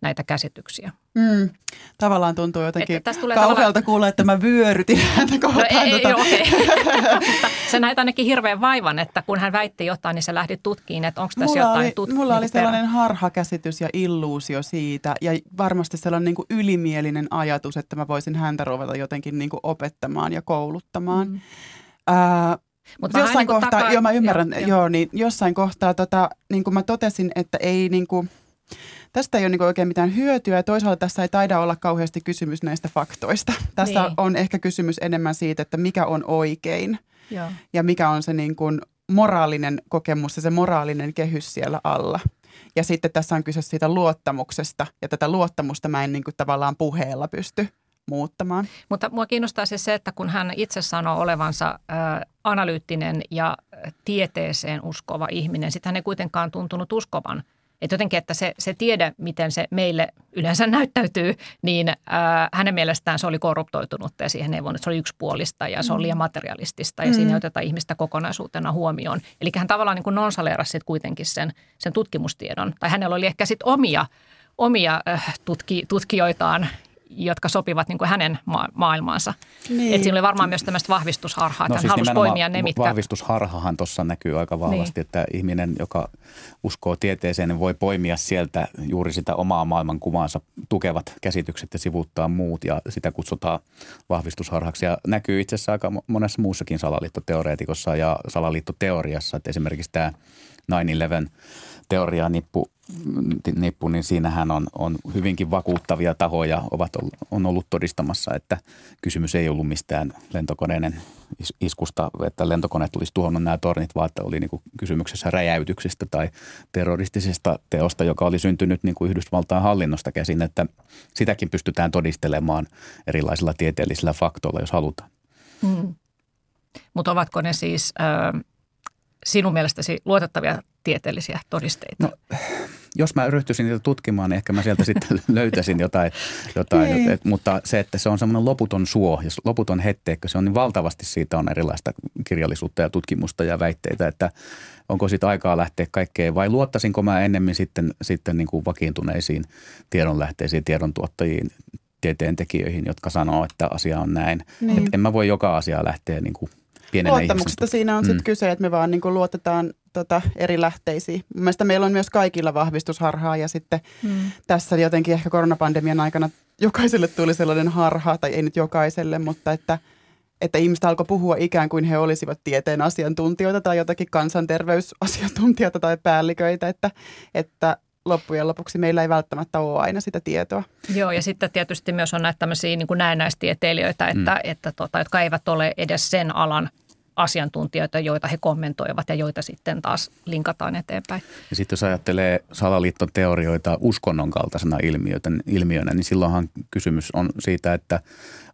näitä käsityksiä? Mm. Tavallaan tuntuu jotenkin kauhealta tavallaan... kuulla, että mä vyörytin häntä kohtaan. No, ei, tota. ei, Mutta sä näit ainakin hirveän vaivan, että kun hän väitti jotain, niin sä lähdit tutkiin, että onko tässä mulla jotain oli, tutkimusta. Mulla oli sellainen harhakäsitys ja illuusio siitä ja varmasti sellainen niin kuin ylimielinen ajatus, että mä voisin häntä ruveta jotenkin niin kuin opettamaan ja kouluttamaan. Mm. Äh, mutta jossain niin kohtaa, taka... joo mä ymmärrän, joo, joo. joo niin jossain kohtaa tota, niin kuin mä totesin, että ei niin kuin – tästä ei ole niin oikein mitään hyötyä ja toisaalta tässä ei taida olla kauheasti kysymys näistä faktoista. Tässä niin. on ehkä kysymys enemmän siitä, että mikä on oikein Joo. ja mikä on se niin kuin moraalinen kokemus ja se moraalinen kehys siellä alla. Ja sitten tässä on kyse siitä luottamuksesta ja tätä luottamusta mä en niin kuin tavallaan puheella pysty muuttamaan. Mutta mua kiinnostaa siis se, että kun hän itse sanoo olevansa ä, analyyttinen ja tieteeseen uskova ihminen, sitten hän ei kuitenkaan tuntunut uskovan – että jotenkin, että se, se tiede, miten se meille yleensä näyttäytyy, niin ää, hänen mielestään se oli korruptoitunut ja siihen ei voinut, se oli yksipuolista ja se oli liian mm. materialistista ja mm. siinä ei oteta ihmistä kokonaisuutena huomioon. Eli hän tavallaan niin nonsaleerasi kuitenkin sen, sen tutkimustiedon. Tai hänellä oli ehkä sitten omia, omia äh, tutki, tutkijoitaan, jotka sopivat niin kuin hänen ma- maailmaansa. Niin. Et siinä oli varmaan myös tämmöistä vahvistusharhaa, että no, hän siis halusi poimia ne, mitkä... Vahvistusharhahan tuossa näkyy aika vahvasti, niin. että ihminen, joka uskoo tieteeseen, niin voi poimia sieltä juuri sitä omaa maailmankuvaansa tukevat käsitykset ja sivuuttaa muut ja sitä kutsutaan vahvistusharhaksi. Ja näkyy itse asiassa aika monessa muussakin salaliittoteoreetikossa ja salaliittoteoriassa, että esimerkiksi tämä 9-11 teoria nippu, niin siinähän on, on hyvinkin vakuuttavia tahoja, ovat on ollut todistamassa, että kysymys ei ollut mistään lentokoneiden iskusta, että lentokone tulisi tuhonnut nämä tornit, vaan että oli niin kuin kysymyksessä räjäytyksistä tai terroristisesta teosta, joka oli syntynyt niin kuin Yhdysvaltain hallinnosta käsin, että sitäkin pystytään todistelemaan erilaisilla tieteellisillä faktoilla, jos halutaan. Hmm. Mutta ovatko ne siis äh, sinun mielestäsi luotettavia tieteellisiä todisteita? No, jos mä ryhtyisin niitä tutkimaan, niin ehkä mä sieltä sitten löytäisin jotain. jotain niin. et, mutta se, että se on semmoinen loputon suo ja loputon hetteekkö, se on niin valtavasti siitä on erilaista kirjallisuutta ja tutkimusta ja väitteitä, että onko siitä aikaa lähteä kaikkeen vai luottaisinko mä ennemmin sitten, sitten niin kuin vakiintuneisiin tiedonlähteisiin, tiedontuottajiin, tieteentekijöihin, jotka sanoo, että asia on näin. Niin. Et en mä voi joka asiaa lähteä niin kuin pienenä Luottamuksesta siinä on mm. sitten kyse, että me vaan niin kuin luotetaan tota, eri lähteisiin. Mielestäni meillä on myös kaikilla vahvistusharhaa ja sitten mm. tässä jotenkin ehkä koronapandemian aikana jokaiselle tuli sellainen harha, tai ei nyt jokaiselle, mutta että, että ihmiset alkoi puhua ikään kuin he olisivat tieteen asiantuntijoita tai jotakin kansanterveysasiantuntijoita tai päälliköitä, että, että loppujen lopuksi meillä ei välttämättä ole aina sitä tietoa. Joo, ja sitten tietysti myös on näitä tämmöisiä niin kuin näennäistieteilijöitä, että, mm. että tota, jotka eivät ole edes sen alan asiantuntijoita, joita he kommentoivat ja joita sitten taas linkataan eteenpäin. Ja sitten jos ajattelee salaliiton teorioita uskonnon kaltaisena ilmiönä, niin silloinhan kysymys on siitä, että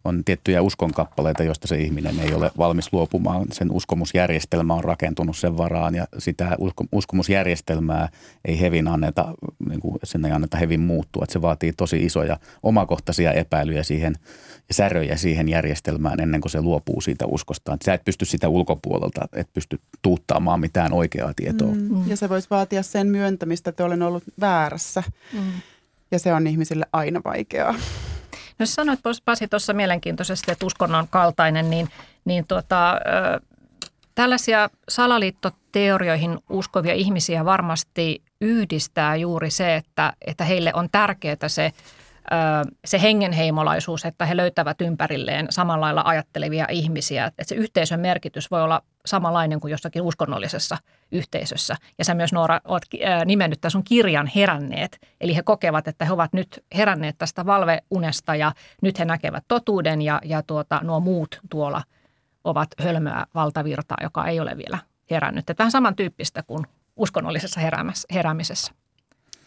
on tiettyjä uskonkappaleita, joista se ihminen ei ole valmis luopumaan. Sen uskomusjärjestelmä on rakentunut sen varaan ja sitä uskomusjärjestelmää ei hevin anneta, niin kuin sen ei anneta hevin muuttua. Että se vaatii tosi isoja omakohtaisia epäilyjä siihen ja säröjä siihen järjestelmään ennen kuin se luopuu siitä uskostaan. Että sä et pysty sitä ulkopuolelta, et pysty tuuttaamaan mitään oikeaa tietoa. Mm. Ja se voisi vaatia sen myöntämistä, että olen ollut väärässä. Mm. Ja se on ihmisille aina vaikeaa. No sanoit Pasi tuossa mielenkiintoisesti, että uskonnon kaltainen, niin, niin tuota, tällaisia salaliittoteorioihin uskovia ihmisiä varmasti yhdistää juuri se, että, että heille on tärkeää se, se hengenheimolaisuus, että he löytävät ympärilleen samalla lailla ajattelevia ihmisiä. Että se yhteisön merkitys voi olla samanlainen kuin jossakin uskonnollisessa yhteisössä. Ja sä myös Noora oot nimennyt tässä sun kirjan heränneet. Eli he kokevat, että he ovat nyt heränneet tästä valveunesta ja nyt he näkevät totuuden ja, ja tuota, nuo muut tuolla ovat hölmöä valtavirtaa, joka ei ole vielä herännyt. Tämä on samantyyppistä kuin uskonnollisessa heräämisessä.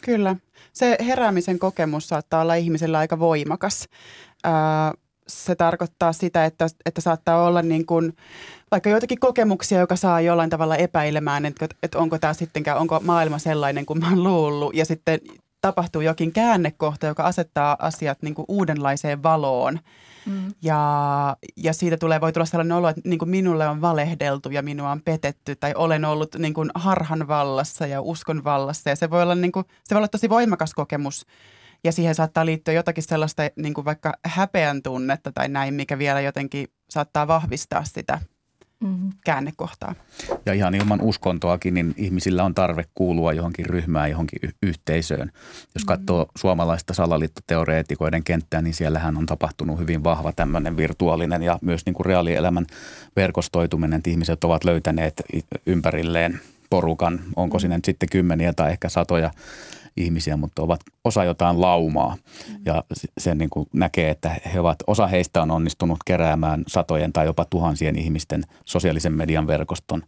Kyllä. Se heräämisen kokemus saattaa olla ihmisellä aika voimakas. se tarkoittaa sitä, että, että saattaa olla niin kuin, vaikka joitakin kokemuksia, joka saa jollain tavalla epäilemään, että, että onko tämä sittenkään, onko maailma sellainen kuin mä oon luullut. Ja sitten tapahtuu jokin käännekohta, joka asettaa asiat niin kuin uudenlaiseen valoon – Mm. Ja, ja siitä tulee, voi tulla sellainen olo, että niin kuin minulle on valehdeltu ja minua on petetty tai olen ollut niin kuin harhan vallassa ja uskon vallassa. Ja se voi olla, niin kuin, se voi olla tosi voimakas kokemus ja siihen saattaa liittyä jotakin sellaista niin kuin vaikka häpeän tunnetta tai näin, mikä vielä jotenkin saattaa vahvistaa sitä mm-hmm. käännekohtaa. Ja ihan ilman uskontoakin, niin ihmisillä on tarve kuulua johonkin ryhmään, johonkin y- yhteisöön. Jos mm-hmm. katsoo suomalaista salaliittoteoreetikoiden kenttää, niin siellähän on tapahtunut hyvin vahva tämmöinen virtuaalinen ja myös niin kuin reaalielämän verkostoituminen, että ihmiset ovat löytäneet ympärilleen porukan, onko mm-hmm. sinne sitten kymmeniä tai ehkä satoja ihmisiä, mutta ovat osa jotain laumaa. Mm. Ja sen niin kuin näkee, että he ovat, osa heistä on onnistunut keräämään satojen tai jopa tuhansien ihmisten sosiaalisen median verkoston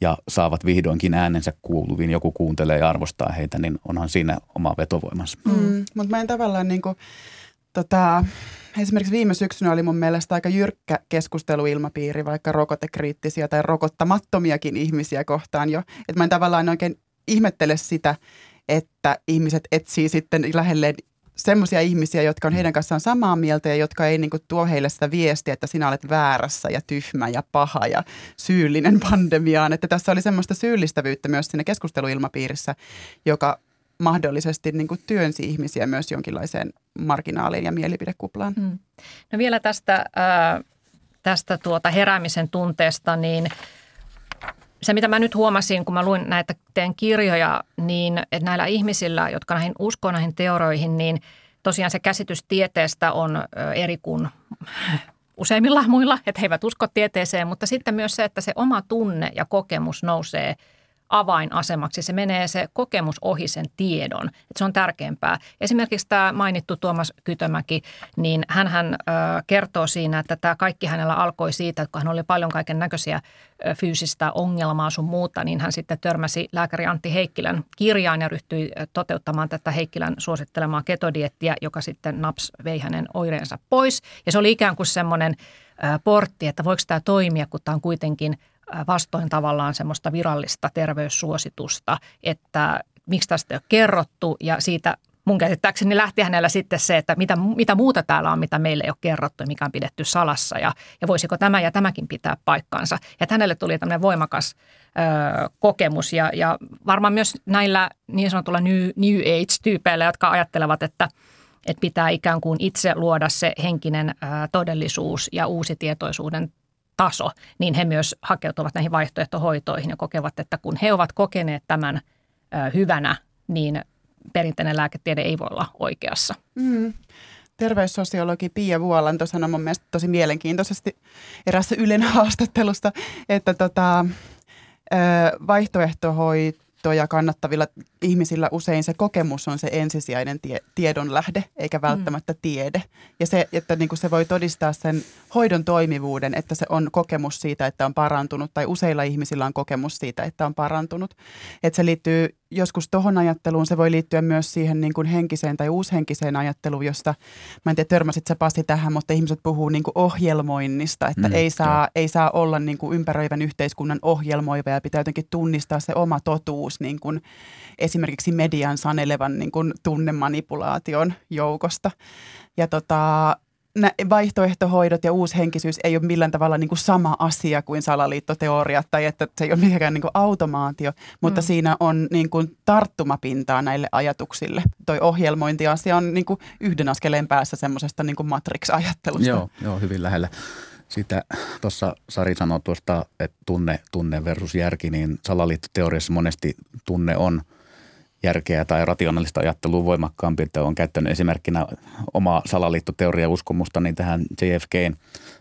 ja saavat vihdoinkin äänensä kuuluviin, joku kuuntelee ja arvostaa heitä, niin onhan siinä oma vetovoimansa. Mm. Mm. Mutta mä en tavallaan niin kuin, tota, esimerkiksi viime syksynä oli mun mielestä aika jyrkkä keskusteluilmapiiri vaikka rokotekriittisiä tai rokottamattomiakin ihmisiä kohtaan jo. Että mä en tavallaan oikein ihmettele sitä, että ihmiset etsii sitten lähelleen semmoisia ihmisiä, jotka on heidän kanssaan samaa mieltä ja jotka ei niin kuin, tuo heille sitä viestiä, että sinä olet väärässä ja tyhmä ja paha ja syyllinen pandemiaan. Että tässä oli semmoista syyllistävyyttä myös siinä keskusteluilmapiirissä, joka mahdollisesti niin kuin, työnsi ihmisiä myös jonkinlaiseen marginaaliin ja mielipidekuplaan. Hmm. No vielä tästä, äh, tästä tuota heräämisen tunteesta, niin – se, mitä mä nyt huomasin, kun mä luin näitä teidän kirjoja, niin että näillä ihmisillä, jotka näihin uskoo näihin teorioihin, niin tosiaan se käsitys tieteestä on eri kuin useimmilla muilla, että he eivät usko tieteeseen, mutta sitten myös se, että se oma tunne ja kokemus nousee – avainasemaksi. Se menee se kokemus ohi sen tiedon, että se on tärkeämpää. Esimerkiksi tämä mainittu Tuomas Kytömäki, niin hän, kertoo siinä, että tämä kaikki hänellä alkoi siitä, että kun hän oli paljon kaiken näköisiä fyysistä ongelmaa sun muuta, niin hän sitten törmäsi lääkäri Antti Heikkilän kirjaan ja ryhtyi toteuttamaan tätä Heikkilän suosittelemaa ketodiettiä, joka sitten naps vei hänen oireensa pois. Ja se oli ikään kuin semmoinen portti, että voiko tämä toimia, kun tämä on kuitenkin – vastoin tavallaan semmoista virallista terveyssuositusta, että miksi tästä ei ole kerrottu. Ja siitä mun käsittääkseni lähti hänellä sitten se, että mitä, mitä muuta täällä on, mitä meille ei ole kerrottu ja mikä on pidetty salassa. Ja, ja voisiko tämä ja tämäkin pitää paikkaansa. Ja hänelle tuli tämmöinen voimakas ö, kokemus. Ja, ja varmaan myös näillä niin sanotulla New, new Age-tyypeillä, jotka ajattelevat, että, että pitää ikään kuin itse luoda se henkinen todellisuus ja uusi tietoisuuden taso, niin he myös hakeutuvat näihin vaihtoehtohoitoihin ja kokevat, että kun he ovat kokeneet tämän hyvänä, niin perinteinen lääketiede ei voi olla oikeassa. Mm. Terveyssosiologi Pia Vuolanto sanoi mun mielestä tosi mielenkiintoisesti erässä Ylen haastattelusta, että tota, vaihtoehtohoito ja kannattavilla ihmisillä usein se kokemus on se ensisijainen tie, tiedon lähde, eikä välttämättä mm. tiede. Ja se, että niin kuin se voi todistaa sen hoidon toimivuuden, että se on kokemus siitä, että on parantunut, tai useilla ihmisillä on kokemus siitä, että on parantunut. Että se liittyy joskus tuohon ajatteluun, se voi liittyä myös siihen niin kuin henkiseen tai uushenkiseen ajatteluun, josta, mä en tiedä törmäsit sä Pasi tähän, mutta ihmiset puhuu niin kuin ohjelmoinnista, että mm, ei, saa, ei saa olla niin kuin ympäröivän yhteiskunnan ohjelmoiva ja pitää jotenkin tunnistaa se oma totuus niin kuin esimerkiksi median sanelevan niin kuin tunnemanipulaation joukosta. Ja tota, vaihtoehtohoidot ja uushenkisyys ei ole millään tavalla niin kuin sama asia kuin salaliittoteoriat tai että se ei ole mikään niin kuin automaatio, mutta mm. siinä on niin kuin tarttumapintaa näille ajatuksille. Toi ohjelmointiasia on niin kuin yhden askeleen päässä semmoisesta niin kuin matrix-ajattelusta. Joo, joo, hyvin lähellä. Sitä tuossa Sari sanoi tuosta, että tunne, tunne versus järki, niin salaliittoteoriassa monesti tunne on – järkeä tai rationaalista ajattelua voimakkaampi, että käyttänyt esimerkkinä omaa salaliittoteoria uskomusta niin tähän JFKn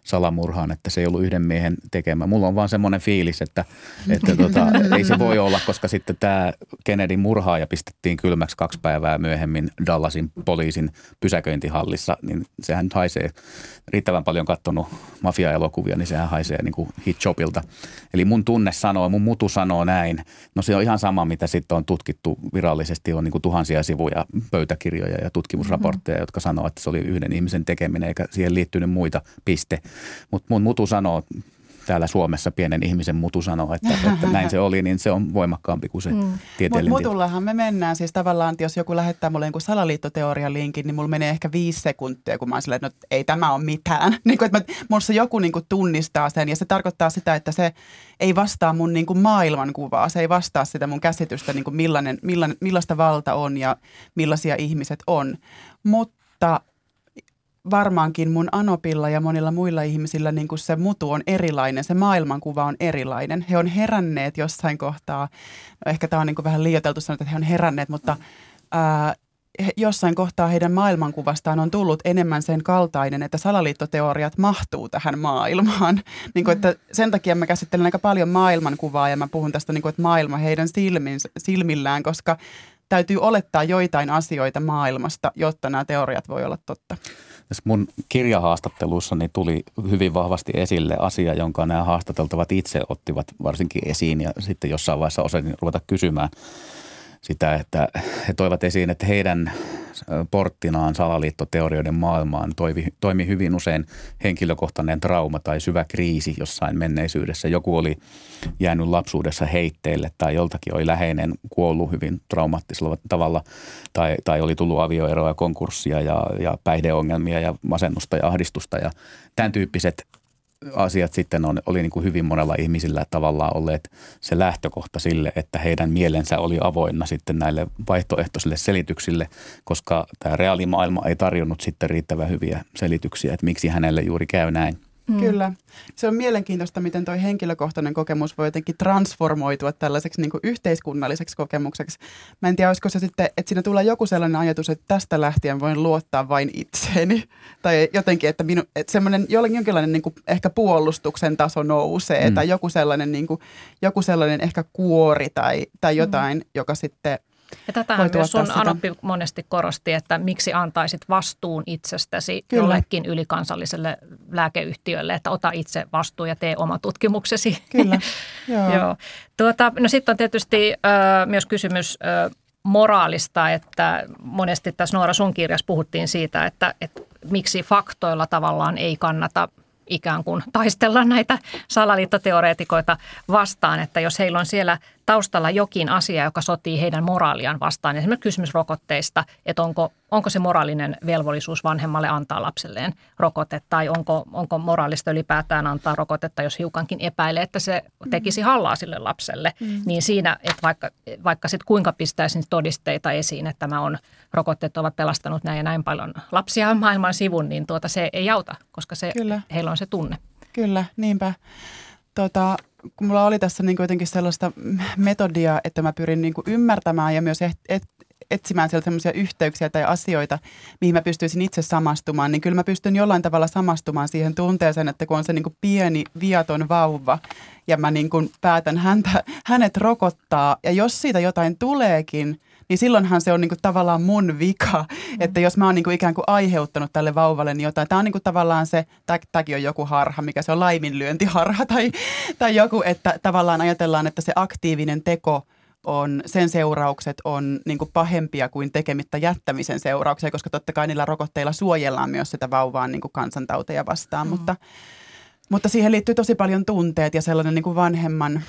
salamurhaan, että se ei ollut yhden miehen tekemä. Mulla on vaan semmoinen fiilis, että, että tota, ei se voi olla, koska sitten tämä Kennedy murhaaja pistettiin kylmäksi kaksi päivää myöhemmin Dallasin poliisin pysäköintihallissa, niin sehän haisee riittävän paljon kattonut mafia-elokuvia, niin sehän haisee niin kuin hitchopilta. Eli mun tunne sanoo, mun mutu sanoo näin. No se on ihan sama, mitä sitten on tutkittu virallisesti. On niin kuin tuhansia sivuja pöytäkirjoja ja tutkimusraportteja, mm-hmm. jotka sanoo, että se oli yhden ihmisen tekeminen eikä siihen liittynyt muita piste. Mutta mun mutu sanoo täällä Suomessa pienen ihmisen mutu sanoo, että, että näin se oli, niin se on voimakkaampi kuin se mm. tieteellinen Mutta mutullahan me mennään siis tavallaan, että jos joku lähettää mulle jonkun salaliittoteorian linkin, niin mulla menee ehkä viisi sekuntia, kun mä oon silleen, että no, ei tämä ole mitään. niin kuin, että musta joku niin kuin tunnistaa sen ja se tarkoittaa sitä, että se ei vastaa mun niin kuin maailmankuvaa, se ei vastaa sitä mun käsitystä, niin kuin millainen, millainen, millaista valta on ja millaisia ihmiset on. Mutta varmaankin mun Anopilla ja monilla muilla ihmisillä niin kuin se mutu on erilainen, se maailmankuva on erilainen. He on heränneet jossain kohtaa, no ehkä tämä on niin kuin vähän liioiteltu sanoa, että he on heränneet, mutta ää, jossain kohtaa heidän maailmankuvastaan on tullut enemmän sen kaltainen, että salaliittoteoriat mahtuu tähän maailmaan. Niin kuin, että sen takia mä käsittelen aika paljon maailmankuvaa ja mä puhun tästä, niin kuin, että maailma heidän silmin, silmillään, koska täytyy olettaa joitain asioita maailmasta, jotta nämä teoriat voi olla totta. Mun kirjahaastattelussani tuli hyvin vahvasti esille asia, jonka nämä haastateltavat itse ottivat varsinkin esiin ja sitten jossain vaiheessa osasin ruveta kysymään sitä, että he toivat esiin, että heidän porttinaan salaliittoteorioiden maailmaan toimi, toimi hyvin usein henkilökohtainen trauma tai syvä kriisi jossain menneisyydessä. Joku oli jäänyt lapsuudessa heitteille tai joltakin oli läheinen kuollut hyvin traumaattisella tavalla tai, tai oli tullut avioeroa ja konkurssia ja, ja päihdeongelmia ja masennusta ja ahdistusta ja tämän tyyppiset asiat sitten on, oli niin kuin hyvin monella ihmisillä tavallaan olleet se lähtökohta sille, että heidän mielensä oli avoinna sitten näille vaihtoehtoisille selityksille, koska tämä reaalimaailma ei tarjonnut sitten riittävän hyviä selityksiä, että miksi hänelle juuri käy näin. Mm. Kyllä. Se on mielenkiintoista, miten tuo henkilökohtainen kokemus voi jotenkin transformoitua tällaiseksi niin yhteiskunnalliseksi kokemukseksi. Mä en tiedä, olisiko se sitten, että siinä tulee joku sellainen ajatus, että tästä lähtien voin luottaa vain itseeni. Tai jotenkin, että, minu, että semmoinen jonkinlainen niin kuin ehkä puolustuksen taso nousee. Mm. Tai joku sellainen, niin kuin, joku sellainen ehkä kuori tai, tai mm. jotain, mm. joka sitten – ja tätähän myös sun sitä. Anoppi monesti korosti, että miksi antaisit vastuun itsestäsi Kyllä. jollekin ylikansalliselle lääkeyhtiölle, että ota itse vastuu ja tee oma tutkimuksesi. Kyllä, joo. joo. Tuota, no sitten on tietysti ö, myös kysymys ö, moraalista, että monesti tässä Noora sun kirjassa puhuttiin siitä, että, että miksi faktoilla tavallaan ei kannata – ikään kuin taistella näitä salaliittoteoreetikoita vastaan, että jos heillä on siellä taustalla jokin asia, joka sotii heidän moraaliaan vastaan, esimerkiksi kysymys rokotteista, että onko, onko se moraalinen velvollisuus vanhemmalle antaa lapselleen rokote tai onko, onko moraalista ylipäätään antaa rokotetta, jos hiukankin epäilee, että se tekisi hallaa sille lapselle, mm. niin siinä, että vaikka, vaikka sitten kuinka pistäisin todisteita esiin, että tämä on rokotteet ovat pelastanut näin ja näin paljon lapsia maailman sivun, niin tuota se ei auta, koska se, Kyllä. heillä on se tunne. Kyllä, niinpä. Tota, kun mulla oli tässä niin jotenkin sellaista metodia, että mä pyrin niin ymmärtämään ja myös et, et, etsimään sieltä sellaisia yhteyksiä tai asioita, mihin mä pystyisin itse samastumaan, niin kyllä mä pystyn jollain tavalla samastumaan siihen tunteeseen, että kun on se niin kuin pieni viaton vauva ja mä niin kuin päätän häntä, hänet rokottaa. Ja jos siitä jotain tuleekin – niin silloinhan se on niin kuin tavallaan mun vika, mm. että jos mä oon niin kuin ikään kuin aiheuttanut tälle vauvalle niin jotain. Tämä on niin kuin tavallaan se, tämäkin on joku harha, mikä se on laiminlyöntiharha tai, tai joku, että tavallaan ajatellaan, että se aktiivinen teko on, sen seuraukset on niin kuin pahempia kuin tekemittä jättämisen seurauksia, koska totta kai niillä rokotteilla suojellaan myös sitä vauvaa niin kuin kansantauteja vastaan, mm. mutta, mutta siihen liittyy tosi paljon tunteet ja sellainen niin kuin vanhemman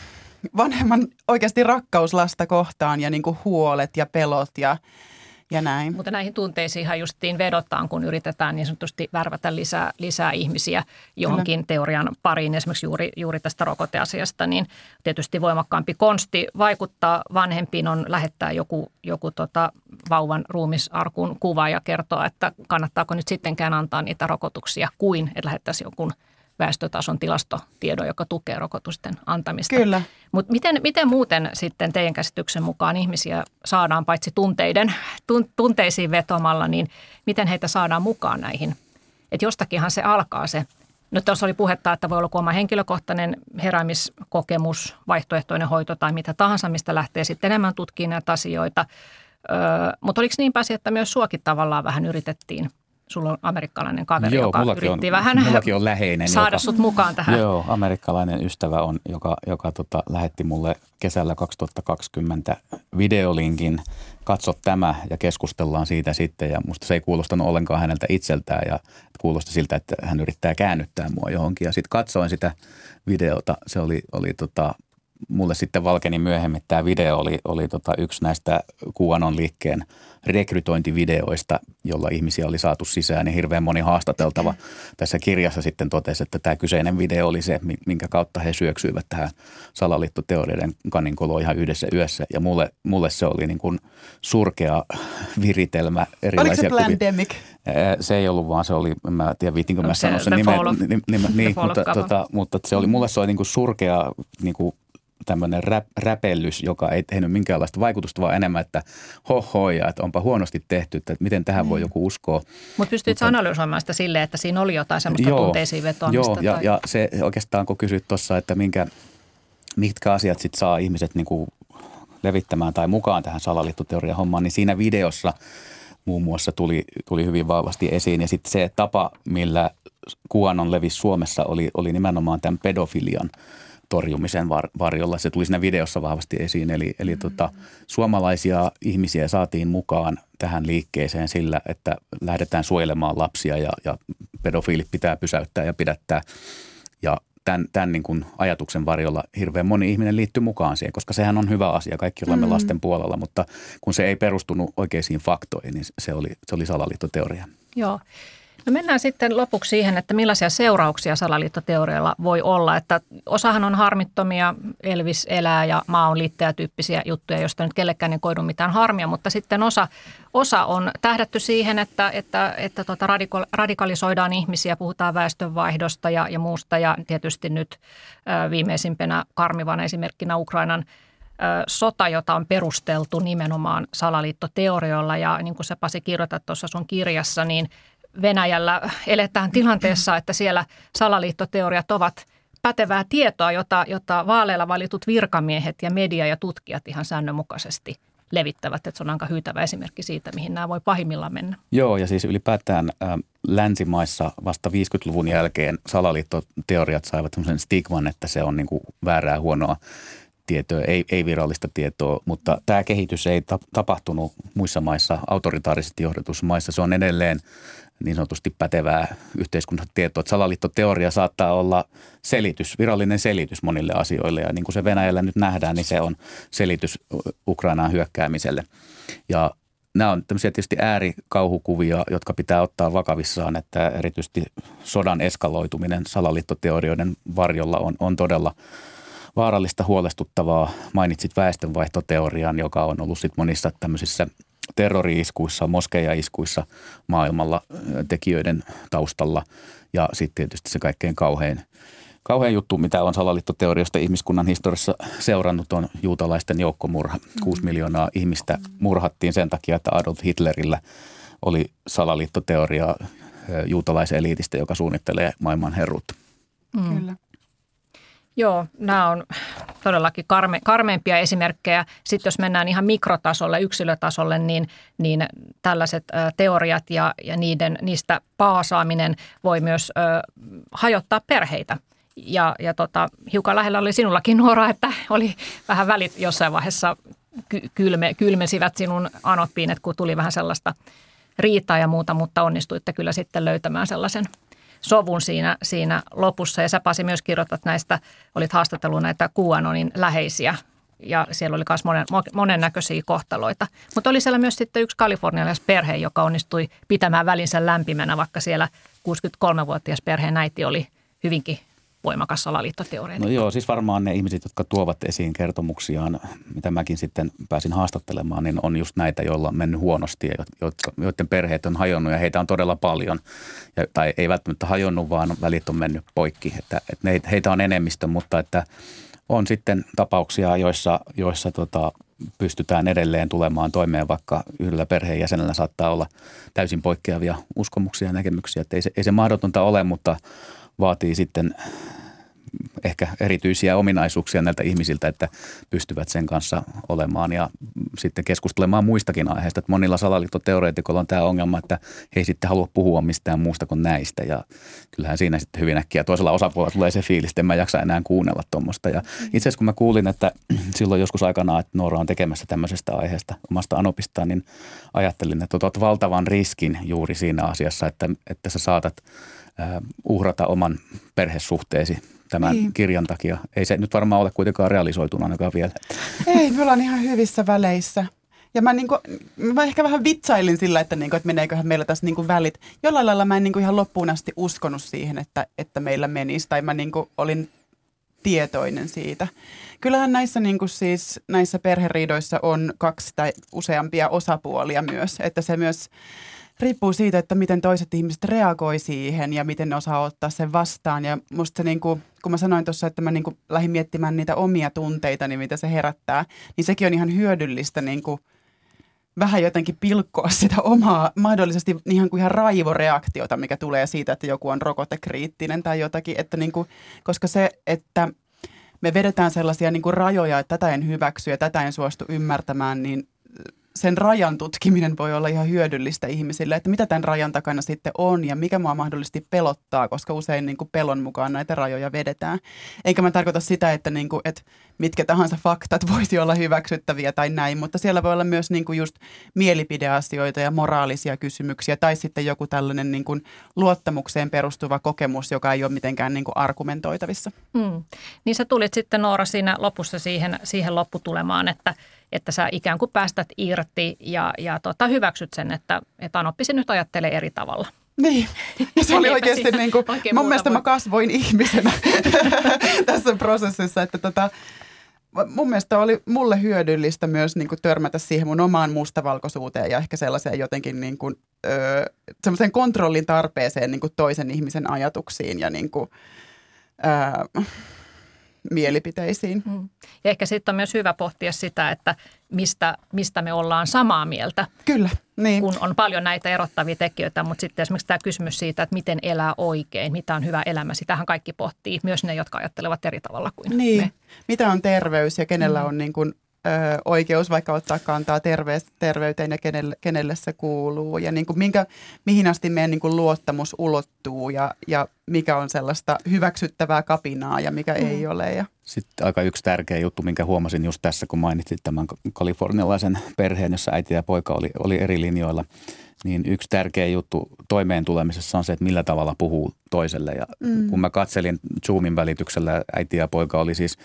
vanhemman oikeasti rakkaus lasta kohtaan ja niin kuin huolet ja pelot ja, ja näin. Mutta näihin tunteisiinhan justiin vedotaan, kun yritetään niin sanotusti värvätä lisää, lisää ihmisiä johonkin Kyllä. teorian pariin, esimerkiksi juuri, juuri tästä rokoteasiasta, niin tietysti voimakkaampi konsti vaikuttaa vanhempiin on lähettää joku, joku tota vauvan ruumisarkun kuva ja kertoa, että kannattaako nyt sittenkään antaa niitä rokotuksia kuin, että lähettäisiin jonkun väestötason tilastotiedon, joka tukee rokotusten antamista. Kyllä. Mutta miten, miten muuten sitten teidän käsityksen mukaan ihmisiä saadaan paitsi tunteiden, tunteisiin vetomalla, niin miten heitä saadaan mukaan näihin? Että jostakinhan se alkaa se No tuossa oli puhetta, että voi olla oma henkilökohtainen heräämiskokemus, vaihtoehtoinen hoito tai mitä tahansa, mistä lähtee sitten enemmän tutkimaan näitä asioita. Öö, mutta oliko niin pääsi, että myös suokin tavallaan vähän yritettiin Sulla on amerikkalainen kaveri, Joo, joka yritti on, vähän on läheinen, saada joka, sut mukaan tähän. Joo, amerikkalainen ystävä on, joka, joka tota, lähetti mulle kesällä 2020 videolinkin. Katso tämä ja keskustellaan siitä sitten. Ja musta se ei kuulostanut ollenkaan häneltä itseltään ja kuulosti siltä, että hän yrittää käännyttää mua johonkin. Ja sitten katsoin sitä videota. Se oli, oli tota, mulle sitten valkeni myöhemmin, että tämä video oli, oli tota yksi näistä QAnon liikkeen rekrytointivideoista, jolla ihmisiä oli saatu sisään, niin hirveän moni haastateltava tässä kirjassa sitten totesi, että tämä kyseinen video oli se, minkä kautta he syöksyivät tähän salaliittoteorioiden kaninkoloon ihan yhdessä yössä. Ja mulle, mulle se oli niin kuin surkea viritelmä. Erilaisia Oliko se Plandemic? Se ei ollut, vaan se oli, mä tiedä viitinkö mä sanoa sen nimen, nimen, niin, mutta, tota, mutta se oli, mulle se oli niin kuin surkea niin kuin tämmöinen rä, räpellys, joka ei tehnyt minkäänlaista vaikutusta, vaan enemmän, että hohoja, että onpa huonosti tehty, että miten tähän mm. voi joku uskoa. Mutta pystyit Mutta, analysoimaan sitä silleen, että siinä oli jotain semmoista joo, tunteisiin vetoamista? Joo, ja, tai... ja se oikeastaan kun kysyt tuossa, että minkä, mitkä asiat sitten saa ihmiset niinku levittämään tai mukaan tähän salaliittoteorian hommaan, niin siinä videossa muun muassa tuli, tuli hyvin vahvasti esiin. Ja sitten se tapa, millä Kuanon levisi Suomessa, oli, oli nimenomaan tämän pedofilian – torjumisen var, varjolla. Se tuli siinä videossa vahvasti esiin. Eli, eli mm-hmm. tota, suomalaisia ihmisiä saatiin mukaan tähän liikkeeseen sillä, että lähdetään suojelemaan lapsia ja, ja pedofiilit pitää pysäyttää ja pidättää. Ja tämän, tämän niin kuin ajatuksen varjolla hirveän moni ihminen liittyy mukaan siihen, koska sehän on hyvä asia. Kaikki olemme mm. lasten puolella, mutta kun se ei perustunut oikeisiin faktoihin, niin se oli, se oli salaliittoteoria. Joo. No mennään sitten lopuksi siihen, että millaisia seurauksia salaliittoteorialla voi olla. Että osahan on harmittomia, Elvis elää ja maa on liittäjä tyyppisiä juttuja, joista nyt kellekään ei koidu mitään harmia, mutta sitten osa, osa on tähdätty siihen, että, että, että tota radikalisoidaan ihmisiä, puhutaan väestönvaihdosta ja, ja muusta ja tietysti nyt viimeisimpänä karmivana esimerkkinä Ukrainan sota, jota on perusteltu nimenomaan salaliittoteorioilla. Ja niin kuin sä Pasi kirjoitat tuossa sun kirjassa, niin Venäjällä eletään tilanteessa, että siellä salaliittoteoriat ovat pätevää tietoa, jota, jota vaaleilla valitut virkamiehet ja media ja tutkijat ihan säännönmukaisesti levittävät. Että se on aika hyytävä esimerkki siitä, mihin nämä voi pahimmillaan mennä. Joo, ja siis ylipäätään äh, länsimaissa vasta 50-luvun jälkeen salaliittoteoriat saivat sellaisen stigman, että se on niin kuin väärää, huonoa tietoa, ei, ei virallista tietoa, mutta tämä kehitys ei tapahtunut muissa maissa, autoritaarisesti johdetuissa maissa. Se on edelleen niin sanotusti pätevää yhteiskunnallista tietoa. Että salaliittoteoria saattaa olla selitys, virallinen selitys monille asioille ja niin kuin se Venäjällä nyt nähdään, niin se on selitys Ukrainaan hyökkäämiselle. Ja nämä on tämmöisiä tietysti äärikauhukuvia, jotka pitää ottaa vakavissaan, että erityisesti sodan eskaloituminen salaliittoteorioiden varjolla on, on todella vaarallista, huolestuttavaa. Mainitsit väestönvaihtoteorian, joka on ollut sit monissa tämmöisissä terrori-iskuissa, moskeija-iskuissa maailmalla tekijöiden taustalla. Ja sitten tietysti se kaikkein kauhein, kauhein juttu, mitä on salaliittoteoriasta ihmiskunnan historiassa seurannut, on juutalaisten joukkomurha. Kuusi miljoonaa ihmistä murhattiin sen takia, että Adolf Hitlerillä oli salaliittoteoria juutalaiseliitistä, joka suunnittelee maailman herruutta. Mm. Kyllä. Joo, nämä on todellakin karme, karmeimpia esimerkkejä. Sitten jos mennään ihan mikrotasolle, yksilötasolle, niin, niin tällaiset ä, teoriat ja, ja niiden, niistä paasaaminen voi myös ä, hajottaa perheitä. Ja, ja tota, hiukan lähellä oli sinullakin nuora, että oli vähän välit jossain vaiheessa kylme, kylmesivät sinun anoppiin, että kun tuli vähän sellaista riitaa ja muuta, mutta onnistuitte kyllä sitten löytämään sellaisen – sovun siinä, siinä lopussa. Ja sä Pasi myös kirjoitat näistä, olit haastatellut näitä QAnonin läheisiä ja siellä oli myös monen, monennäköisiä kohtaloita. Mutta oli siellä myös sitten yksi kalifornialaisperhe, joka onnistui pitämään välinsä lämpimänä, vaikka siellä 63-vuotias perheen äiti oli hyvinkin voimakas salaliittoteoria. No joo, siis varmaan ne ihmiset, jotka tuovat esiin kertomuksiaan, mitä mäkin sitten pääsin haastattelemaan, niin on just näitä, joilla on mennyt huonosti ja jotka, joiden perheet on hajonnut ja heitä on todella paljon. Ja, tai ei välttämättä hajonnut, vaan välit on mennyt poikki. Että, että heitä on enemmistö, mutta että on sitten tapauksia, joissa, joissa tota, pystytään edelleen tulemaan toimeen, vaikka yhdellä perheenjäsenellä saattaa olla täysin poikkeavia uskomuksia ja näkemyksiä. Että ei, se, ei se mahdotonta ole, mutta vaatii sitten ehkä erityisiä ominaisuuksia näiltä ihmisiltä, että pystyvät sen kanssa olemaan ja sitten keskustelemaan muistakin aiheista. Että monilla salaliittoteoreetikoilla on tämä ongelma, että he ei sitten halua puhua mistään muusta kuin näistä ja kyllähän siinä sitten hyvin äkkiä toisella osapuolella tulee se fiilis, että en mä jaksa enää kuunnella tuommoista. Ja itse asiassa kun mä kuulin, että silloin joskus aikanaan, että Noora on tekemässä tämmöisestä aiheesta omasta anopistaan, niin ajattelin, että otat valtavan riskin juuri siinä asiassa, että, että sä saatat uhrata oman perhesuhteesi tämän niin. kirjan takia. Ei se nyt varmaan ole kuitenkaan realisoitunut ainakaan vielä. Ei, me ollaan ihan hyvissä väleissä. Ja mä, niinku, mä ehkä vähän vitsailin sillä, että, niinku, että meneeköhän meillä tässä niinku välit. Jollain lailla mä en niinku ihan loppuun asti uskonut siihen, että, että meillä menisi. Tai mä niinku olin tietoinen siitä. Kyllähän näissä, niinku siis, näissä perheriidoissa on kaksi tai useampia osapuolia myös. Että se myös riippuu siitä, että miten toiset ihmiset reagoi siihen ja miten ne osaa ottaa sen vastaan. Ja musta se niin kuin, kun mä sanoin tuossa, että mä niin kuin lähdin miettimään niitä omia tunteita, niin mitä se herättää, niin sekin on ihan hyödyllistä niin kuin vähän jotenkin pilkkoa sitä omaa mahdollisesti ihan kuin ihan raivoreaktiota, mikä tulee siitä, että joku on rokotekriittinen tai jotakin. Että niin kuin, koska se, että me vedetään sellaisia niin kuin rajoja, että tätä en hyväksy ja tätä en suostu ymmärtämään, niin sen rajan tutkiminen voi olla ihan hyödyllistä ihmisille, että mitä tämän rajan takana sitten on ja mikä mua mahdollisesti pelottaa, koska usein niin kuin pelon mukaan näitä rajoja vedetään. Eikä mä tarkoita sitä, että, niin kuin, että mitkä tahansa faktat voisi olla hyväksyttäviä tai näin, mutta siellä voi olla myös niin kuin just mielipideasioita ja moraalisia kysymyksiä tai sitten joku tällainen niin kuin luottamukseen perustuva kokemus, joka ei ole mitenkään niin kuin argumentoitavissa. Hmm. Niin sä tulit sitten Noora siinä lopussa siihen, siihen lopputulemaan, että – että sä ikään kuin päästät irti ja, ja tota, hyväksyt sen, että, että Anoppisi nyt ajattelee eri tavalla. Niin, ja se oli oikeasti niin kuin, mun mielestä voi. mä kasvoin ihmisenä tässä prosessissa, että tota, mun mielestä oli mulle hyödyllistä myös niin kuin törmätä siihen mun omaan mustavalkoisuuteen ja ehkä sellaiseen jotenkin niin kuin, öö, semmoiseen kontrollin tarpeeseen niin kuin toisen ihmisen ajatuksiin ja niin kuin, öö, mielipiteisiin. Mm. Ja ehkä sitten on myös hyvä pohtia sitä, että mistä, mistä me ollaan samaa mieltä. Kyllä, niin. Kun on paljon näitä erottavia tekijöitä, mutta sitten esimerkiksi tämä kysymys siitä, että miten elää oikein, mitä on hyvä elämä, sitähän kaikki pohtii, myös ne, jotka ajattelevat eri tavalla kuin niin. me. Mitä on terveys ja kenellä mm. on niin kuin oikeus vaikka ottaa kantaa terveys, terveyteen ja kenelle, kenelle se kuuluu ja niin kuin minkä, mihin asti meidän niin kuin luottamus ulottuu ja, ja mikä on sellaista hyväksyttävää kapinaa ja mikä mm. ei ole. Ja. Sitten aika yksi tärkeä juttu, minkä huomasin just tässä, kun mainitsit tämän kalifornialaisen perheen, jossa äiti ja poika oli, oli eri linjoilla – niin yksi tärkeä juttu toimeen tulemisessa on se, että millä tavalla puhuu toiselle. Ja mm. kun mä katselin Zoomin välityksellä, äiti ja poika oli siis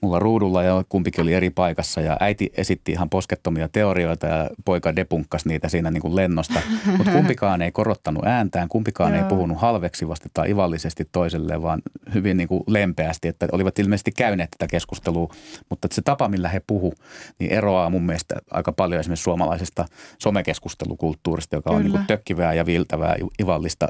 mulla ruudulla ja kumpikin oli eri paikassa. Ja äiti esitti ihan poskettomia teorioita ja poika depunkkasi niitä siinä niin kuin lennosta. Mutta kumpikaan ei korottanut ääntään, kumpikaan ei puhunut halveksivasti tai ivallisesti toiselle, vaan hyvin niin kuin lempeästi. Että olivat ilmeisesti käyneet tätä keskustelua, mutta se tapa, millä he puhu, niin eroaa mun mielestä aika paljon esimerkiksi suomalaisesta somekeskustelukulttuurista, joka Kyllä. on niin tökkivää ja viltävää, ivallista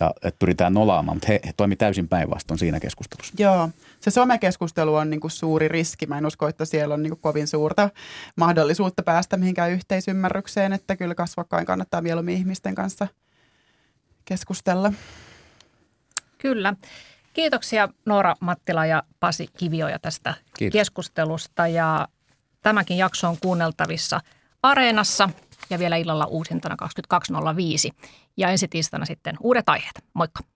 ja että pyritään nolaamaan, mutta he, he toimivat täysin päinvastoin siinä keskustelussa. Joo, se somekeskustelu on niin kuin suuri riski. Mä en usko, että siellä on niin kuin kovin suurta mahdollisuutta päästä mihinkään yhteisymmärrykseen, että kyllä kasvakkain kannattaa mieluummin ihmisten kanssa keskustella. Kyllä. Kiitoksia Noora Mattila ja Pasi Kivioja tästä Kiitos. keskustelusta ja tämäkin jakso on kuunneltavissa Areenassa – ja vielä illalla uusintana 22.05. Ja ensi tiistaina sitten uudet aiheet. Moikka!